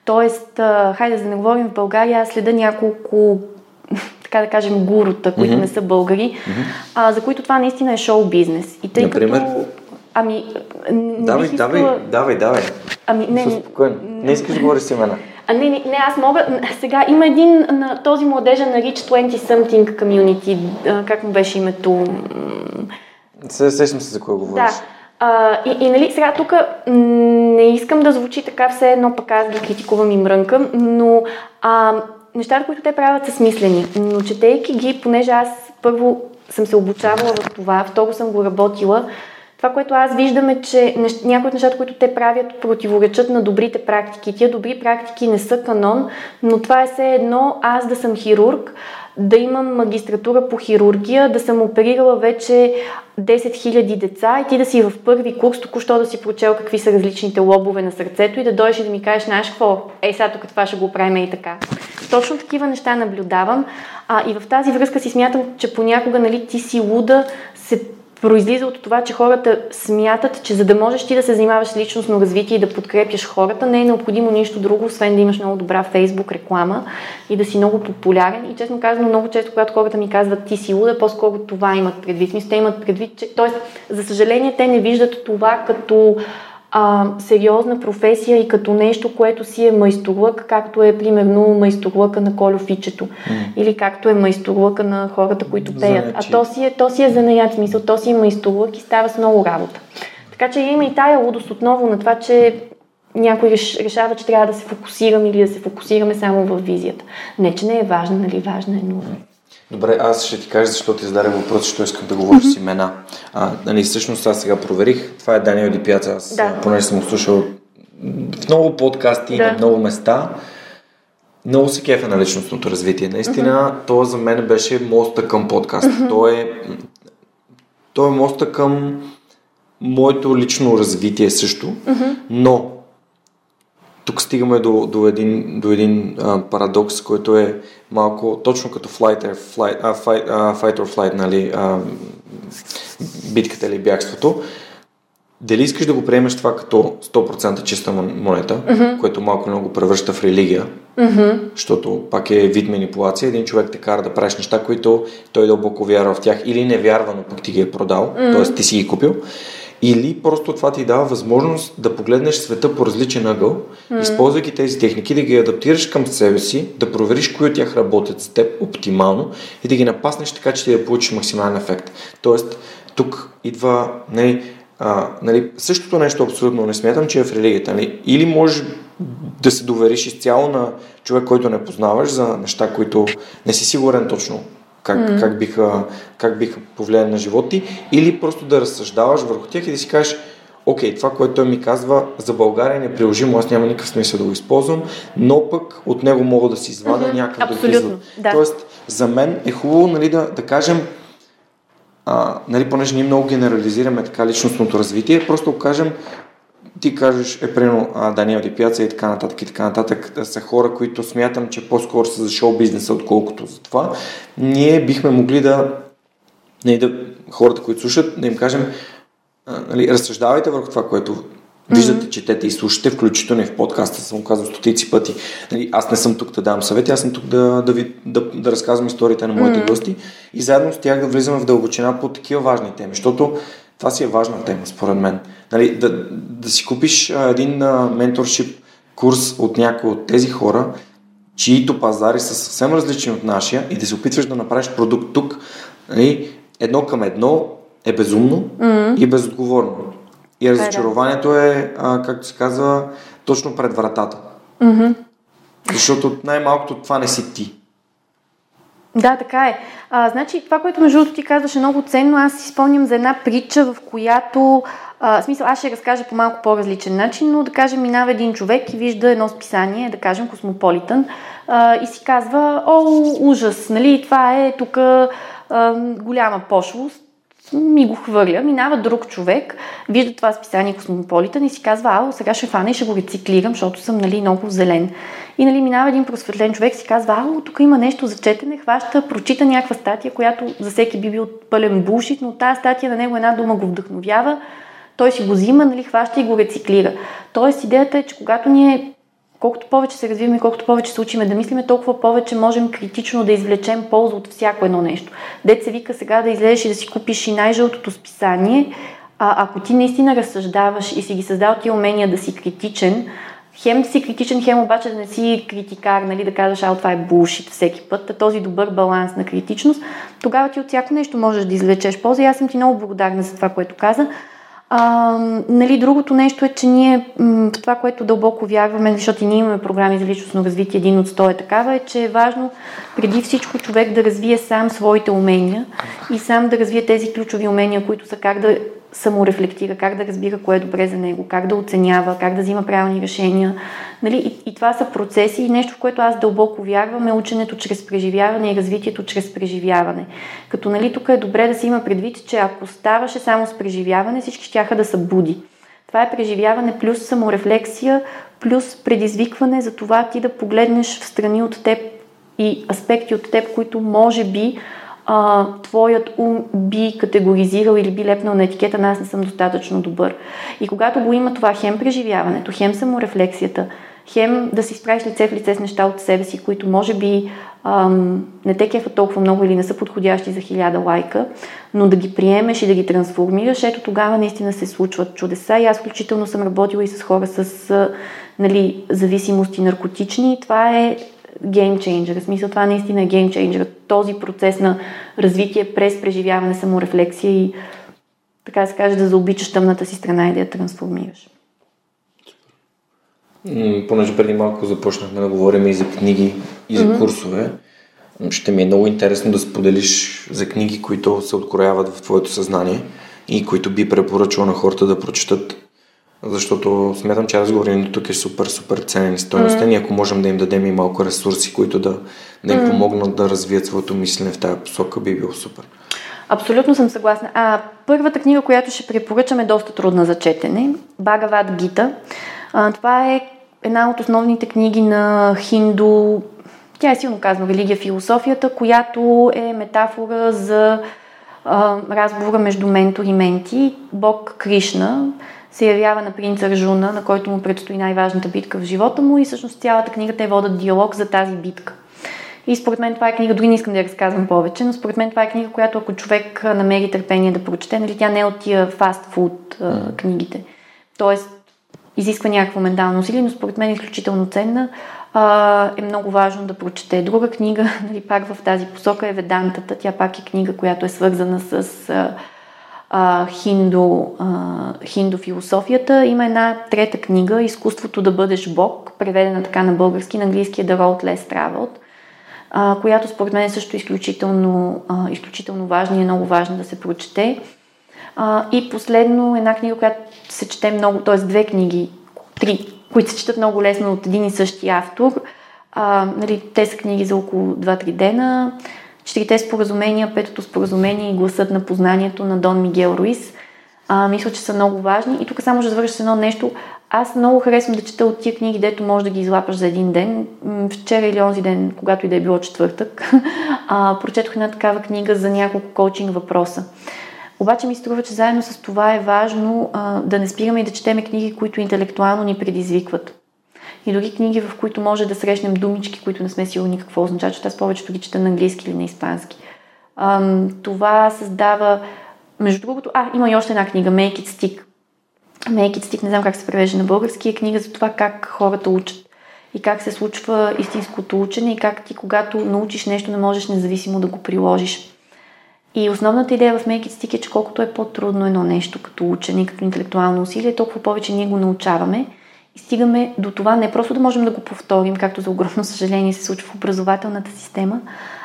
Тоест, хайде да не говорим в България, аз следа няколко така да кажем, гурута, които mm-hmm. не са българи, mm-hmm. а, за които това наистина е шоу бизнес. И тъй Например? като... Ами, не давай, искала... давай, давай, давай. Ами, не, не, не искаш да говориш с имена. Не, не, аз мога. Сега има един на този младежа на Rich 20 Something Community. Как му беше името? Се, сещам се за кой говориш. Да. А, и, и нали, сега тук не искам да звучи така все едно, пък аз ги критикувам и мрънкам, но а, нещата, които те правят са смислени. Но четейки ги, понеже аз първо съм се обучавала в това, второ съм го работила, това, което аз виждам е, че някои от нещата, които те правят, противоречат на добрите практики. Тия добри практики не са канон, но това е все едно аз да съм хирург, да имам магистратура по хирургия, да съм оперирала вече 10 000 деца и ти да си в първи курс, току-що да си прочел какви са различните лобове на сърцето и да дойдеш и да ми кажеш, знаеш какво, ей сега тук това ще го правим и така. Точно такива неща наблюдавам а, и в тази връзка си смятам, че понякога нали, ти си луда, се произлиза от това, че хората смятат, че за да можеш ти да се занимаваш с личностно развитие и да подкрепяш хората, не е необходимо нищо друго, освен да имаш много добра фейсбук реклама и да си много популярен. И честно казано, много често, когато хората ми казват ти си луда, по-скоро това имат предвид. Мисля, те имат предвид, че... Тоест, за съжаление, те не виждат това като а, сериозна професия и като нещо, което си е майсторлък, както е примерно майсторлъка на колюфичето mm. или както е майсторлъка на хората, които пеят. А то си е, то си е занаят, смисъл, то си е майсторлък и става с много работа. Така че има и тая лудост отново на това, че някой решава, че трябва да се фокусираме или да се фокусираме само в визията. Не, че не е важна, нали? Важна е, но Добре, аз ще ти кажа защо ти зададе въпрос, защото искам да говоря с имена. А, нали, всъщност аз сега проверих. Това е Даниел Дипяца. Аз, да. понеже съм слушал в много подкасти да. на много места. много се кефа на личностното развитие. Наистина, mm-hmm. то за мен беше моста към подкаст. Mm-hmm. То, е, то е моста към моето лично развитие също, mm-hmm. но тук стигаме до, до един, до един а, парадокс, който е малко точно като flight, flight, а, fight, а, fight or flight, нали, а, битката или бягството. Дали искаш да го приемеш това като 100% чиста монета, mm-hmm. което малко много превръща в религия, mm-hmm. защото пак е вид манипулация. Един човек те кара да правиш неща, които той дълбоко вярва в тях или не вярва, но пък ти ги е продал, mm-hmm. т.е. ти си ги купил. Или просто това ти дава възможност да погледнеш света по различен ъгъл, mm-hmm. използвайки тези техники, да ги адаптираш към себе си, да провериш кои от тях работят с теб оптимално и да ги напаснеш така, че ти да получиш максимален ефект. Тоест, тук идва нали, а, нали, същото нещо абсолютно не смятам, че е в религията. Нали. Или можеш да се довериш изцяло на човек, който не познаваш за неща, които не си сигурен точно как, mm. как, биха, как биха повлияли на живота ти, или просто да разсъждаваш върху тях и да си кажеш, окей, това, което той ми казва за България е неприложимо, аз няма никакъв смисъл да го използвам, но пък от него мога да си извадя mm-hmm. някакъв да Да. Тоест, за мен е хубаво нали, да, да кажем, а, нали, понеже ние много генерализираме така личностното развитие, просто кажем, ти кажеш, е примерно Даниел Дипяца и така нататък и така нататък, са хора, които смятам, че по-скоро са за шоу бизнеса, отколкото за това, ние бихме могли да, не, да хората, които слушат, да им кажем, а, нали, разсъждавайте върху това, което Виждате, mm-hmm. четете и слушате, включително и в подкаста, съм казал стотици пъти. Нали, аз не съм тук да давам съвети, аз съм тук да, да, ви, да, да разказвам историите на моите mm-hmm. гости и заедно с тях да влизаме в дълбочина по такива важни теми, защото това си е важна тема, според мен. Нали, да, да си купиш а, един а, менторшип курс от някой от тези хора, чието пазари са съвсем различни от нашия и да се опитваш да направиш продукт тук, нали, едно към едно е безумно mm-hmm. и безотговорно. И е, разочарованието е, а, както се казва, точно пред вратата. Mm-hmm. Защото най-малкото това не си ти. Да, така е. А, значи, това, което между другото ти казваше много ценно, аз си спомням за една притча, в която а, смисъл, аз ще разкажа по малко по-различен начин, но да кажем, минава един човек и вижда едно списание, да кажем Космополитън, а, и си казва, о, ужас, нали, това е тук голяма пошлост, ми го хвърля, минава друг човек, вижда това списание Космополитън и си казва, ало, сега ще фана и ще го рециклирам, защото съм нали, много зелен. И нали, минава един просветлен човек, си казва, ало, тук има нещо за четене, хваща, прочита някаква статия, която за всеки би бил пълен булшит, но тази статия на него една дума го вдъхновява, той си го взима, нали, хваща и го рециклира. Тоест идеята е, че когато ние колкото повече се развиваме, колкото повече се учиме да мислиме, толкова повече можем критично да извлечем полза от всяко едно нещо. Дет се вика сега да излезеш и да си купиш и най-жълтото списание, а ако ти наистина разсъждаваш и си ги създал ти умения да си критичен, хем да си критичен, хем обаче да не си критикар, нали, да кажеш, а това е булшит всеки път, а този добър баланс на критичност, тогава ти от всяко нещо можеш да извлечеш полза и аз съм ти много благодарна за това, което каза. А, нали, другото нещо е, че ние в това, което дълбоко вярваме, защото и ние имаме програми за личностно развитие, един от сто е такава, е, че е важно преди всичко човек да развие сам своите умения и сам да развие тези ключови умения, които са как да саморефлектира, как да разбира кое е добре за него, как да оценява, как да взима правилни решения. Нали? И, и това са процеси и нещо, в което аз дълбоко вярвам е ученето чрез преживяване и развитието чрез преживяване. Като нали, тук е добре да се има предвид, че ако ставаше само с преживяване, всички щяха да са буди. Това е преживяване плюс саморефлексия, плюс предизвикване за това ти да погледнеш в страни от теб и аспекти от теб, които може би а, твоят ум би категоризирал или би лепнал на етикета аз не съм достатъчно добър. И когато го има това хем преживяването, хем саморефлексията, хем да си справиш лице в лице с неща от себе си, които може би ам, не те кефа толкова много или не са подходящи за хиляда лайка, но да ги приемеш и да ги трансформираш, ето тогава наистина се случват чудеса. И аз включително съм работила и с хора с нали, зависимости наркотични. Това е геймчейнджер. В смисъл това наистина е геймчейнджер. Този процес на развитие през преживяване, саморефлексия и така се каже да заобичаш тъмната си страна и да я трансформираш. Понеже преди малко започнахме да говорим и за книги, и за mm-hmm. курсове, ще ми е много интересно да споделиш за книги, които се открояват в твоето съзнание и които би препоръчал на хората да прочитат защото смятам, че разговорът тук е супер, супер ценен и стойностен mm. и ако можем да им дадем и малко ресурси, които да, да им mm. помогнат да развият своето мислене в тази посока, би било супер. Абсолютно съм съгласна. А първата книга, която ще препоръчам е доста трудна за четене. Багават Гита. А, това е една от основните книги на хинду, тя е силно казано религия, философията, която е метафора за а, разговора между ментор и менти. Бог Кришна се явява на принц Аржуна, на който му предстои най-важната битка в живота му и всъщност цялата книга те водят диалог за тази битка. И според мен това е книга, дори не искам да я разказвам повече, но според мен това е книга, която ако човек намери търпение да прочете, нали, тя не е от тия фастфуд книгите. Тоест, изисква някакво ментално усилие, но според мен е изключително ценна. А, е много важно да прочете. Друга книга, нали, пак в тази посока е Ведантата. Тя пак е книга, която е свързана с а, а, хинду, а, хинду философията. Има една трета книга, Изкуството да бъдеш Бог, преведена така на български, на английски е The Road Less Traveled, а, която според мен е също изключително, а, изключително важна и е много важно да се прочете. А, и последно една книга, която се чете много, т.е. две книги, три, които се четат много лесно от един и същи автор. А, нали, те са книги за около 2-3 дена. Четирите споразумения, петото споразумение и гласът на познанието на Дон Мигел Руис. А, мисля, че са много важни. И тук само ще завърша едно нещо. Аз много харесвам да чета от тия книги, дето може да ги излапаш за един ден. Вчера или онзи ден, когато и да е било четвъртък, а, прочетох една такава книга за няколко коучинг въпроса. Обаче ми струва, че заедно с това е важно а, да не спираме и да четеме книги, които интелектуално ни предизвикват. И други книги, в които може да срещнем думички, които не сме сигурни какво означава, че аз повечето ги чета на английски или на испански. А, това създава... Между другото, а, има и още една книга, Make It Stick. Make It Stick, не знам как се превежда на български, е книга за това как хората учат и как се случва истинското учене и как ти, когато научиш нещо, не можеш независимо да го приложиш. И основната идея в Make It Stick е, че колкото е по-трудно едно нещо като учене, като интелектуално усилие, толкова повече ние го научаваме и стигаме до това не просто да можем да го повторим, както за огромно съжаление се случва в образователната система,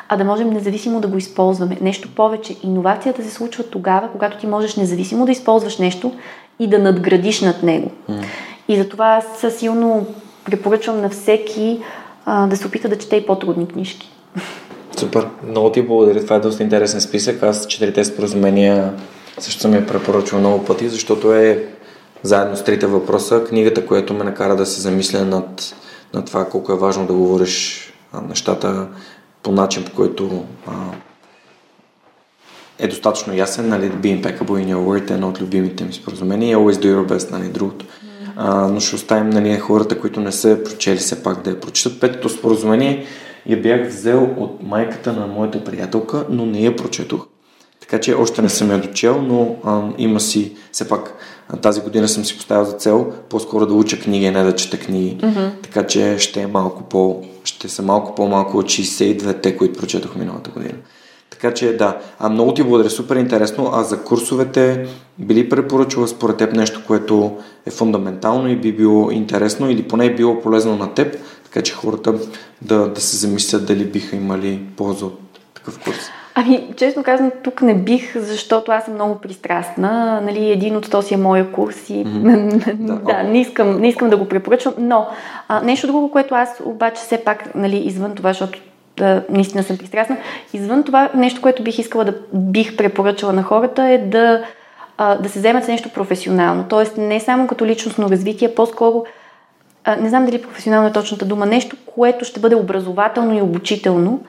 а да можем независимо да го използваме. Нещо повече. Иновацията се случва тогава, когато ти можеш независимо да използваш нещо и да надградиш над него. Mm. И затова аз силно препоръчвам на всеки а, да се опита да чете и по-трудни книжки. Супер. Много ти благодаря. Това е доста интересен списък. Аз четирите споразумения също съм я препоръчвал много пъти, защото е заедно с трите въпроса книгата, която ме накара да се замисля над, над това колко е важно да говориш а, нещата по начин, по който а, е достатъчно ясен, нали, be impeccable in your word е едно от любимите ми споразумения и always do your best, нали, другото. А, но ще оставим нали, хората, които не са прочели все пак да я прочитат. Петото споразумение я бях взел от майката на моята приятелка, но не я прочетох. Така че още не съм я дочел, но а, има си, все пак тази година съм си поставил за цел по-скоро да уча книги, не да чета книги. Mm-hmm. Така че ще е малко по, ще са малко по-малко от 62-те, които прочетох миналата година. Така че да, а много ти благодаря, супер интересно. А за курсовете би ли препоръчала според теб нещо, което е фундаментално и би било интересно или поне е било полезно на теб, така че хората да, да се замислят дали биха имали полза от такъв курс? Ами, честно казвам, тук не бих, защото аз съм много пристрастна. Нали, един от този е моя курс и mm-hmm. да, да не, искам, не искам да го препоръчвам. Но а, нещо друго, което аз обаче все пак, нали, извън това, защото да, наистина съм пристрастна, извън това, нещо, което бих искала да бих препоръчала на хората е да, а, да се вземат с нещо професионално. Тоест, не само като личностно развитие, по-скоро не знам дали професионално е точната дума, нещо, което ще бъде образователно и обучително,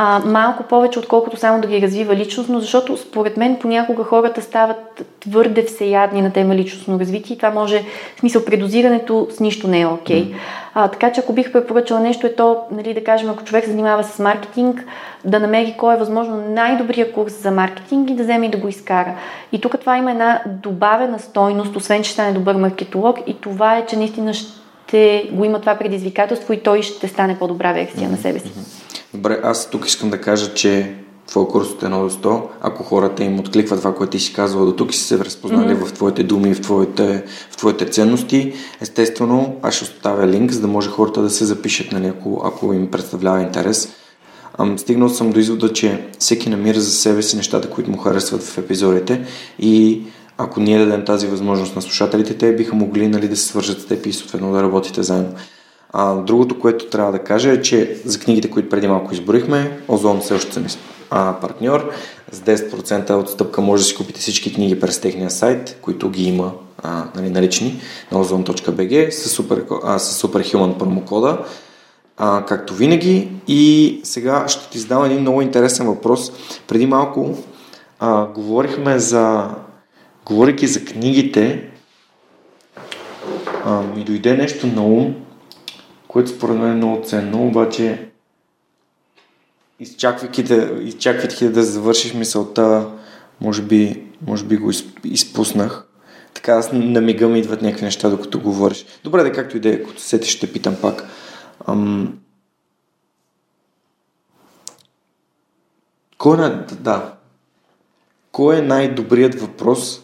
а, малко повече, отколкото само да ги развива личностно, защото според мен понякога хората стават твърде всеядни на тема личностно развитие и това може, в смисъл, предозирането с нищо не е окей. Okay. А, така че ако бих препоръчала нещо е то, нали, да кажем, ако човек се занимава с маркетинг, да намери кой е възможно най-добрия курс за маркетинг и да вземе и да го изкара. И тук това има една добавена стойност, освен че стане добър маркетолог и това е, че наистина ще го има това предизвикателство и той ще стане по-добра версия на себе си. Добре, аз тук искам да кажа, че твой курс от 1 до 100, ако хората им откликват това, което ти си казвала до тук и си се разпознали mm-hmm. в твоите думи, в твоите, в твоите ценности, естествено, аз ще оставя линк, за да може хората да се запишат, нали, ако, ако им представлява интерес. Ам, стигнал съм до извода, че всеки намира за себе си нещата, които му харесват в епизодите и ако ние дадем тази възможност на слушателите, те биха могли нали, да се свържат с теб и съответно да работите заедно. А, другото, което трябва да кажа е, че за книгите, които преди малко изборихме, Озон все още са а, партньор. С 10% отстъпка може да си купите всички книги през техния сайт, които ги има а, нали, налични на ozon.bg с, супер, а, с промокода, а, както винаги. И сега ще ти задам един много интересен въпрос. Преди малко а, говорихме за говорейки за книгите, а, ми дойде нещо на ум, което според мен е много ценно, обаче изчаквайки да, изчаквайки да завършиш мисълта, може би, може би го изпуснах. Така аз на мига ми идват някакви неща, докато говориш. Добре, да както и да е, като сетиш, ще питам пак. Ам... Кой е, да, кой е най-добрият въпрос,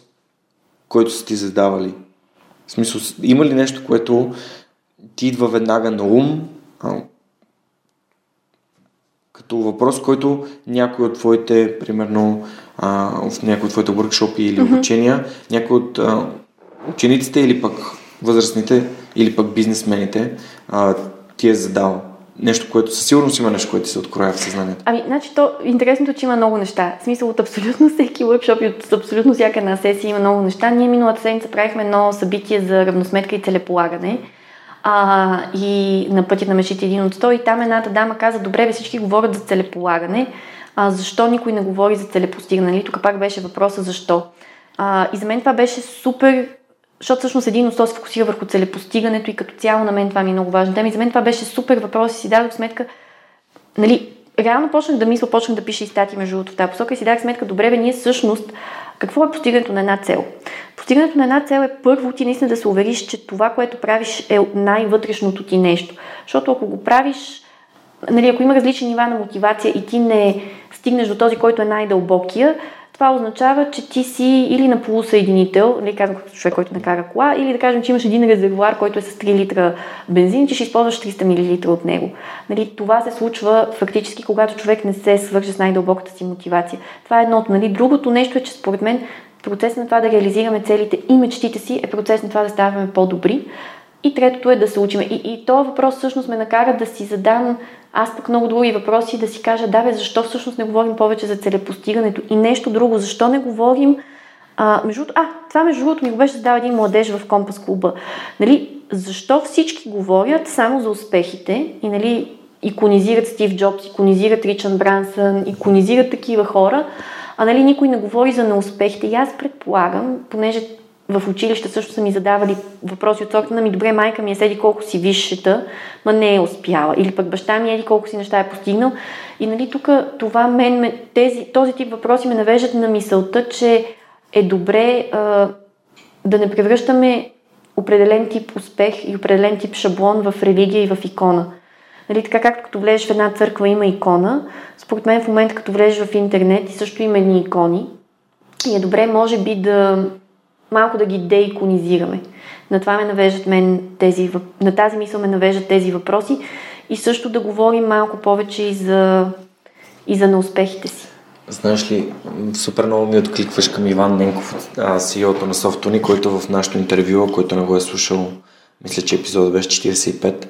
който са ти задавали? В смисъл, има ли нещо, което ти идва веднага на ум, а, като въпрос, който някой от твоите, примерно, а, в някой от твоите workshop или mm-hmm. обучения, някой от а, учениците или пък възрастните или пък бизнесмените а, ти е задал? Нещо, което със сигурност има нещо, което се откроя в съзнанието. Ами, значи, то, интересното, че има много неща. В смисъл от абсолютно всеки workshop и от абсолютно всяка една сесия има много неща. Ние миналата седмица правихме едно събитие за равносметка и целеполагане. А, и на пътя на мечите един от сто. И там едната дама каза, добре, бе, всички говорят за целеполагане. А, защо никой не говори за целепостигане? Нали? Тук пак беше въпроса защо. А, и за мен това беше супер защото всъщност един от се фокусира върху целепостигането и като цяло на мен това ми е много важно тема. И за мен това беше супер въпрос и си дадох сметка, нали, реално почнах да мисля, почнах да пиша и стати между другото в тази посока и си дадох сметка, добре, бе, ние всъщност, какво е постигането на една цел? Постигането на една цел е първо ти наистина да се увериш, че това, което правиш е най-вътрешното ти нещо. Защото ако го правиш, нали, ако има различни нива на мотивация и ти не стигнеш до този, който е най-дълбокия, това означава, че ти си или на полусъединител, нали, казвам като човек, който накара кола, или да кажем, че имаш един резервуар, който е с 3 литра бензин че ще използваш 300 мл от него. Нали, това се случва фактически, когато човек не се свърже с най-дълбоката си мотивация. Това е едното. Нали. Другото нещо е, че според мен процес на това да реализираме целите и мечтите си е процес на това да ставаме по-добри. И третото е да се учим. И, и този въпрос всъщност ме накара да си задам аз пък много други въпроси да си кажа, да бе, защо всъщност не говорим повече за целепостигането и нещо друго, защо не говорим а, между, а, това между другото ми го беше задал един младеж в Компас клуба. Нали, защо всички говорят само за успехите и нали, иконизират Стив Джобс, иконизират Ричан Брансън, иконизират такива хора, а нали, никой не говори за неуспехите. И аз предполагам, понеже в училище също са ми задавали въпроси от сорта на ми, добре, майка ми е седи колко си висшета, ма не е успяла. Или пък баща ми еди колко си неща е постигнал. И нали тук това мен, тези, този тип въпроси ме навеждат на мисълта, че е добре а, да не превръщаме определен тип успех и определен тип шаблон в религия и в икона. Нали, така както като влезеш в една църква има икона, според мен в момента като влезеш в интернет и също има едни икони, и е добре може би да малко да ги деиконизираме. На това ме навеждат мен тези, на тази мисъл ме навеждат тези въпроси и също да говорим малко повече и за, и за неуспехите си. Знаеш ли, супер много ми откликваш към Иван Ненков, CEO-то на Софтуни, който в нашото интервю, който не го е слушал, мисля, че епизодът беше 45,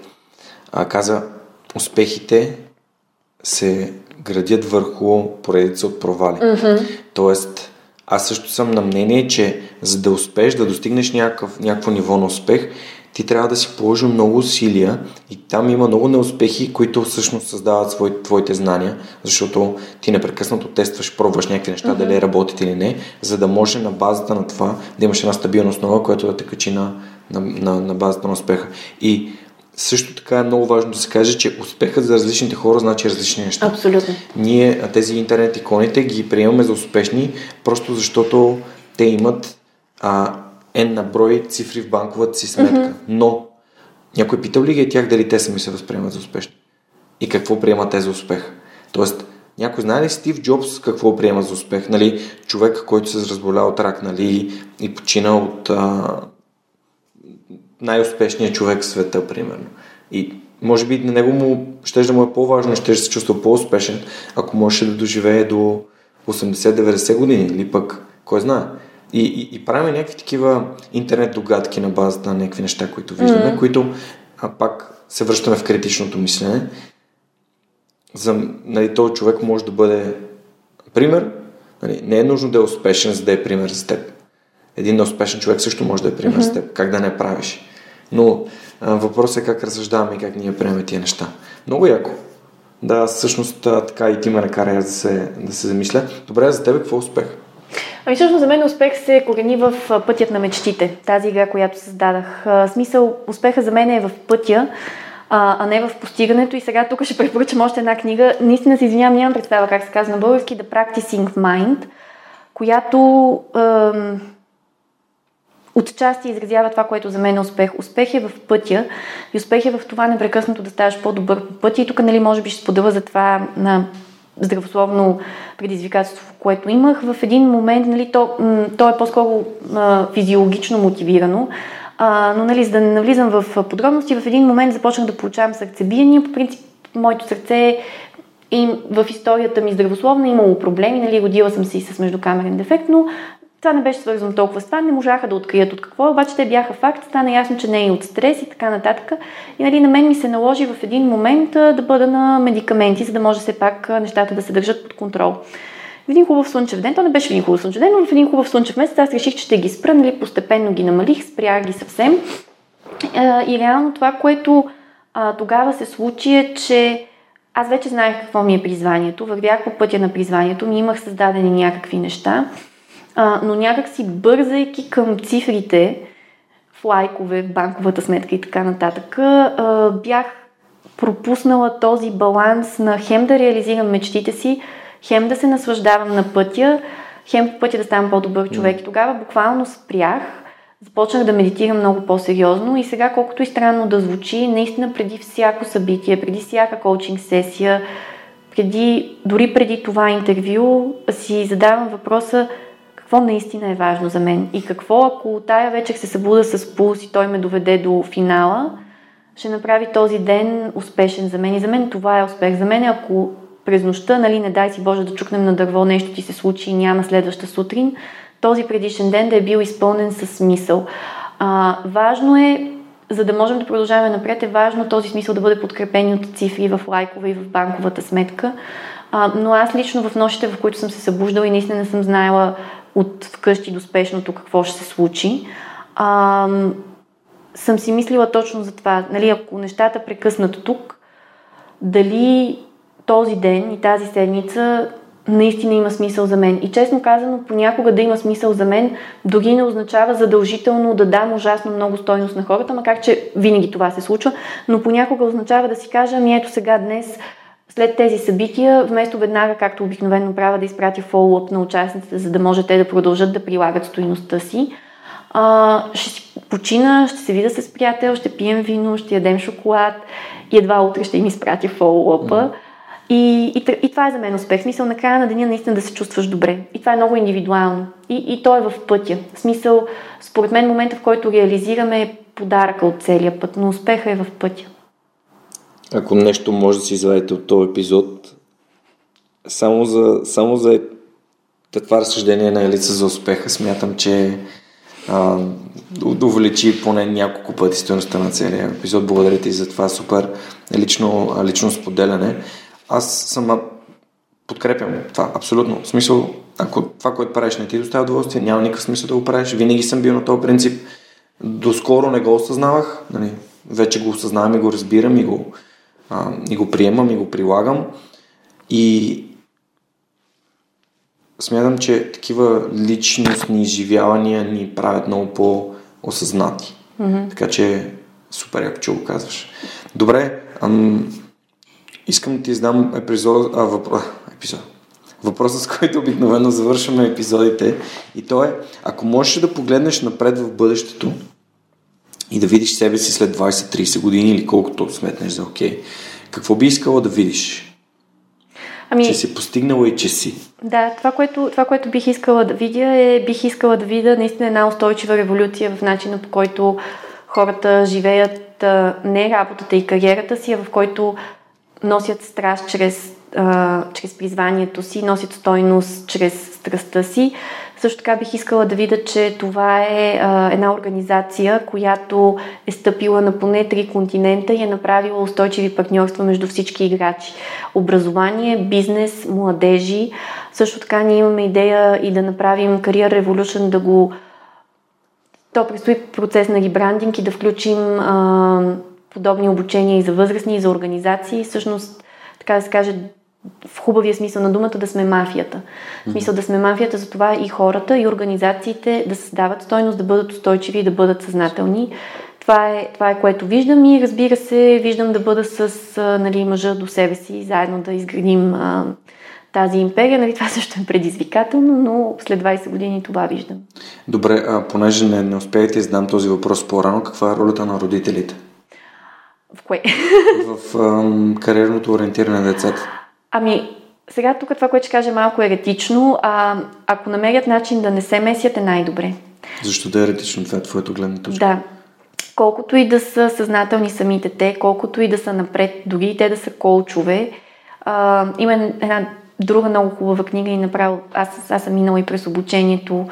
а, каза, успехите се градят върху поредица от провали. Mm-hmm. Тоест, аз също съм на мнение, че за да успеш, да достигнеш някакъв, някакво ниво на успех, ти трябва да си положи много усилия и там има много неуспехи, които всъщност създават свой, твоите знания, защото ти непрекъснато тестваш, пробваш някакви неща, mm-hmm. дали работят или не, за да може на базата на това да имаш една стабилна основа, която да те качи на, на, на, на базата на успеха. И също така е много важно да се каже, че успехът за различните хора значи различни неща. Абсолютно. Ние тези интернет иконите ги приемаме за успешни, просто защото те имат а, N на брой цифри в банковата си сметка. Mm-hmm. Но някой питал ли ги е тях дали те сами се възприемат за успешни? И какво приемат те за успех? Тоест, някой знае ли Стив Джобс какво приема за успех? Нали, човек, който се разболя от рак нали, и почина от а, най-успешният човек в света, примерно. И може би на него му ще да му е по-важно, ще се чувства по-успешен, ако може да доживее до 80-90 години или пък, кой знае. И, и, и правим някакви такива интернет догадки на базата на някакви неща, които виждаме, mm-hmm. които а пак се връщаме в критичното мислене. За нали, този човек може да бъде пример. Нали, не е нужно да е успешен, за да е пример за теб. Един неуспешен човек също може да е пример mm-hmm. за теб. Как да не правиш. Но въпросът е как разсъждаваме и как ние приемаме тия неща. Много яко. Да, всъщност така и ти ме накара да се, да се замисля. Добре, за теб какво е успех? Ами всъщност за мен успех се корени в пътят на мечтите. Тази игра, която създадах. Смисъл, успеха за мен е в пътя, а, а не в постигането. И сега тук ще препоръчам още една книга. Наистина се извинявам, нямам представа как се казва на български, The Practicing Mind, която ем, отчасти изразява това, което за мен е успех. Успех е в пътя и успех е в това непрекъснато да ставаш по-добър по пътя. И тук, нали, може би ще споделя за това на здравословно предизвикателство, което имах. В един момент, нали, то, то е по-скоро а, физиологично мотивирано, а, но нали, за да не навлизам в подробности, в един момент започнах да получавам сърцебиения. По принцип, моето сърце и в историята ми здравословно имало проблеми, нали, родила съм се и с междукамерен дефект, но това не беше свързано толкова с това, не можаха да открият от какво, обаче те бяха факт, стана ясно, че не е от стрес и така нататък. И нали, на мен ми се наложи в един момент да бъда на медикаменти, за да може все пак нещата да се държат под контрол. В един хубав слънчев ден, то не беше в един хубав слънчев ден, но в един хубав слънчев месец аз реших, че ще ги спра, нали, постепенно ги намалих, спрях ги съвсем. И реално това, което тогава се случи е, че аз вече знаех какво ми е призванието, вървях по пътя на призванието ми, имах създадени някакви неща а, но някак си бързайки към цифрите, в лайкове, в банковата сметка и така нататък, а, бях пропуснала този баланс на хем да реализирам мечтите си, хем да се наслаждавам на пътя, хем по пътя да ставам по-добър човек. И тогава буквално спрях, започнах да медитирам много по-сериозно и сега, колкото и странно да звучи, наистина преди всяко събитие, преди всяка коучинг сесия, преди, дори преди това интервю, си задавам въпроса какво наистина е важно за мен и какво ако тая вечер се събуда с пулс и той ме доведе до финала, ще направи този ден успешен за мен. И за мен това е успех. За мен ако през нощта, нали, не дай си Боже да чукнем на дърво, нещо ти се случи и няма следваща сутрин, този предишен ден да е бил изпълнен с смисъл. А, важно е, за да можем да продължаваме напред, е важно този смисъл да бъде подкрепен от цифри в лайкове и в банковата сметка. А, но аз лично в нощите, в които съм се събуждала и наистина не съм знаела от вкъщи до спешното какво ще се случи, а, съм си мислила точно за това. Нали, ако нещата прекъснат тук, дали този ден и тази седмица наистина има смисъл за мен. И честно казано, понякога да има смисъл за мен, дори не означава задължително да дам ужасно много стойност на хората, макар че винаги това се случва, но понякога означава да си кажа, ми ето сега днес след тези събития, вместо веднага, както обикновено правя, да изпратя фоллоуп на участниците, за да може те да продължат да прилагат стоиността си, а, ще си почина, ще се видя с приятел, ще пием вино, ще ядем шоколад и едва утре ще им изпратя фоллоупа. Mm. И, и, и това е за мен успех. Смисъл, на края на деня наистина да се чувстваш добре. И това е много индивидуално. И, и то е в пътя. В смисъл, според мен, момента, в който реализираме е подаръка от целия път, но успеха е в пътя. Ако нещо може да си извадите от този епизод, само за, само за това разсъждение на Елица за успеха, смятам, че а, увеличи поне няколко пъти стоеността на целия епизод. Благодаря ти за това супер лично, лично споделяне. Аз съм подкрепям това, абсолютно. В смисъл, ако това, което правиш не ти доставя удоволствие, няма никакъв смисъл да го правиш. Винаги съм бил на този принцип. Доскоро не го осъзнавах. Нали? Вече го осъзнавам и го разбирам и го, а, и го приемам и го прилагам. И смятам, че такива личностни изживявания ни правят много по-осъзнати. Mm-hmm. Така че супер, ако че го казваш. Добре, ам, искам да ти издам епизод, а, въпро... епизод. Въпросът, с който обикновено завършваме епизодите и то е, ако можеш да погледнеш напред в бъдещето, и да видиш себе си след 20-30 години или колкото сметнеш за окей, какво би искала да видиш? Ами, че си постигнала и че си. Да, това което, това, което бих искала да видя е, бих искала да видя наистина една устойчива революция в начина по който хората живеят не работата и кариерата си, а в който носят страст чрез, а, чрез призванието си, носят стойност чрез страстта си. Също така бих искала да видя, че това е а, една организация, която е стъпила на поне три континента и е направила устойчиви партньорства между всички играчи. Образование, бизнес, младежи. Също така ние имаме идея и да направим Career Revolution, да го то предстои процес на ребрандинг и да включим а, подобни обучения и за възрастни, и за организации. Всъщност, така да се каже, в хубавия смисъл на думата да сме мафията. В смисъл да сме мафията за това и хората, и организациите да създават стойност, да бъдат устойчиви и да бъдат съзнателни. Това е, това е което виждам и разбира се, виждам да бъда с нали, мъжа до себе си, заедно да изградим а, тази империя. Нали, това също е предизвикателно, но след 20 години това виждам. Добре, а понеже не, не успеете да задам този въпрос по-рано, каква е ролята на родителите? В кое? В ам, кариерното ориентиране на децата. Ами, сега тук това, което ще кажа, малко еретично. А, ако намерят начин да не се месят, е най-добре. Защо да е еретично? Това е твоето гледна точка. Да. Колкото и да са съзнателни самите те, колкото и да са напред, дори и те да са колчове, а, има една друга много хубава книга и направо, аз, аз съм минала и през обучението,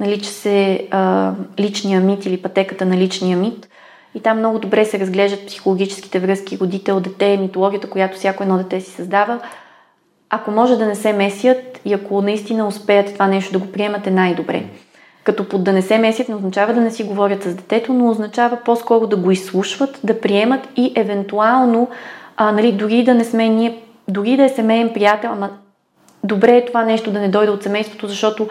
нарича се а, Личния мит или пътеката на личния мит. И там много добре се разглеждат психологическите връзки родител-дете, митологията, която всяко едно дете си създава. Ако може да не се месят и ако наистина успеят това нещо да го приемат, е най-добре. Като под да не се месят не означава да не си говорят с детето, но означава по-скоро да го изслушват, да приемат и евентуално, а, нали, дори да не сме ние, дори да е семейен приятел, ама добре е това нещо да не дойде от семейството, защото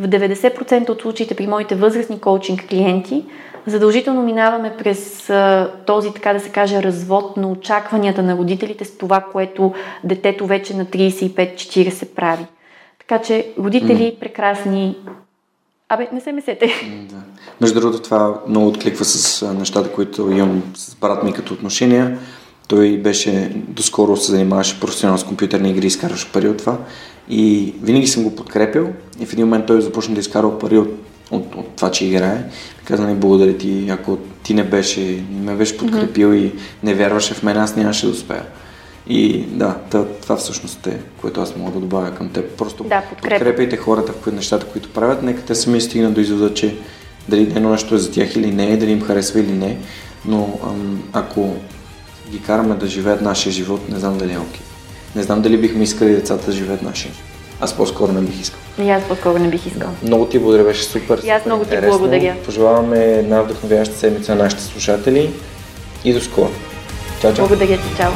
в 90% от случаите при моите възрастни коучинг клиенти задължително минаваме през а, този, така да се каже, развод на очакванията на родителите с това, което детето вече на 35-40 прави. Така че родители mm. прекрасни. Абе, не се месете. Да. Между другото, това много откликва с нещата, които имам с брат ми като отношения. Той беше, доскоро се занимаваше професионално с компютърни игри, изкарваше пари от това. И винаги съм го подкрепил и в един момент той започна да изкарва пари от, от, от това, че играе. Каза ми, благодаря ти, ако ти не беше, не ме беше подкрепил mm-hmm. и не вярваше в мен, аз нямаше да успея. И да, това всъщност е, което аз мога да добавя към теб. Просто да, подкрепяйте хората в нещата, които правят. Нека те сами стигнат до извода, че дали едно нещо е за тях или не, дали им харесва или не. Но ам, ако ги караме да живеят нашия живот, не знам дали е окей. Не знам дали бихме искали децата да живеят нашия. Аз по-скоро не бих искал. И аз по-скоро не бих искал. Много ти благодаря, беше супер. И аз много ти интересно. благодаря. Пожелаваме една вдъхновяща седмица на нашите слушатели и до скоро. Чао, чао. Благодаря ти, чао.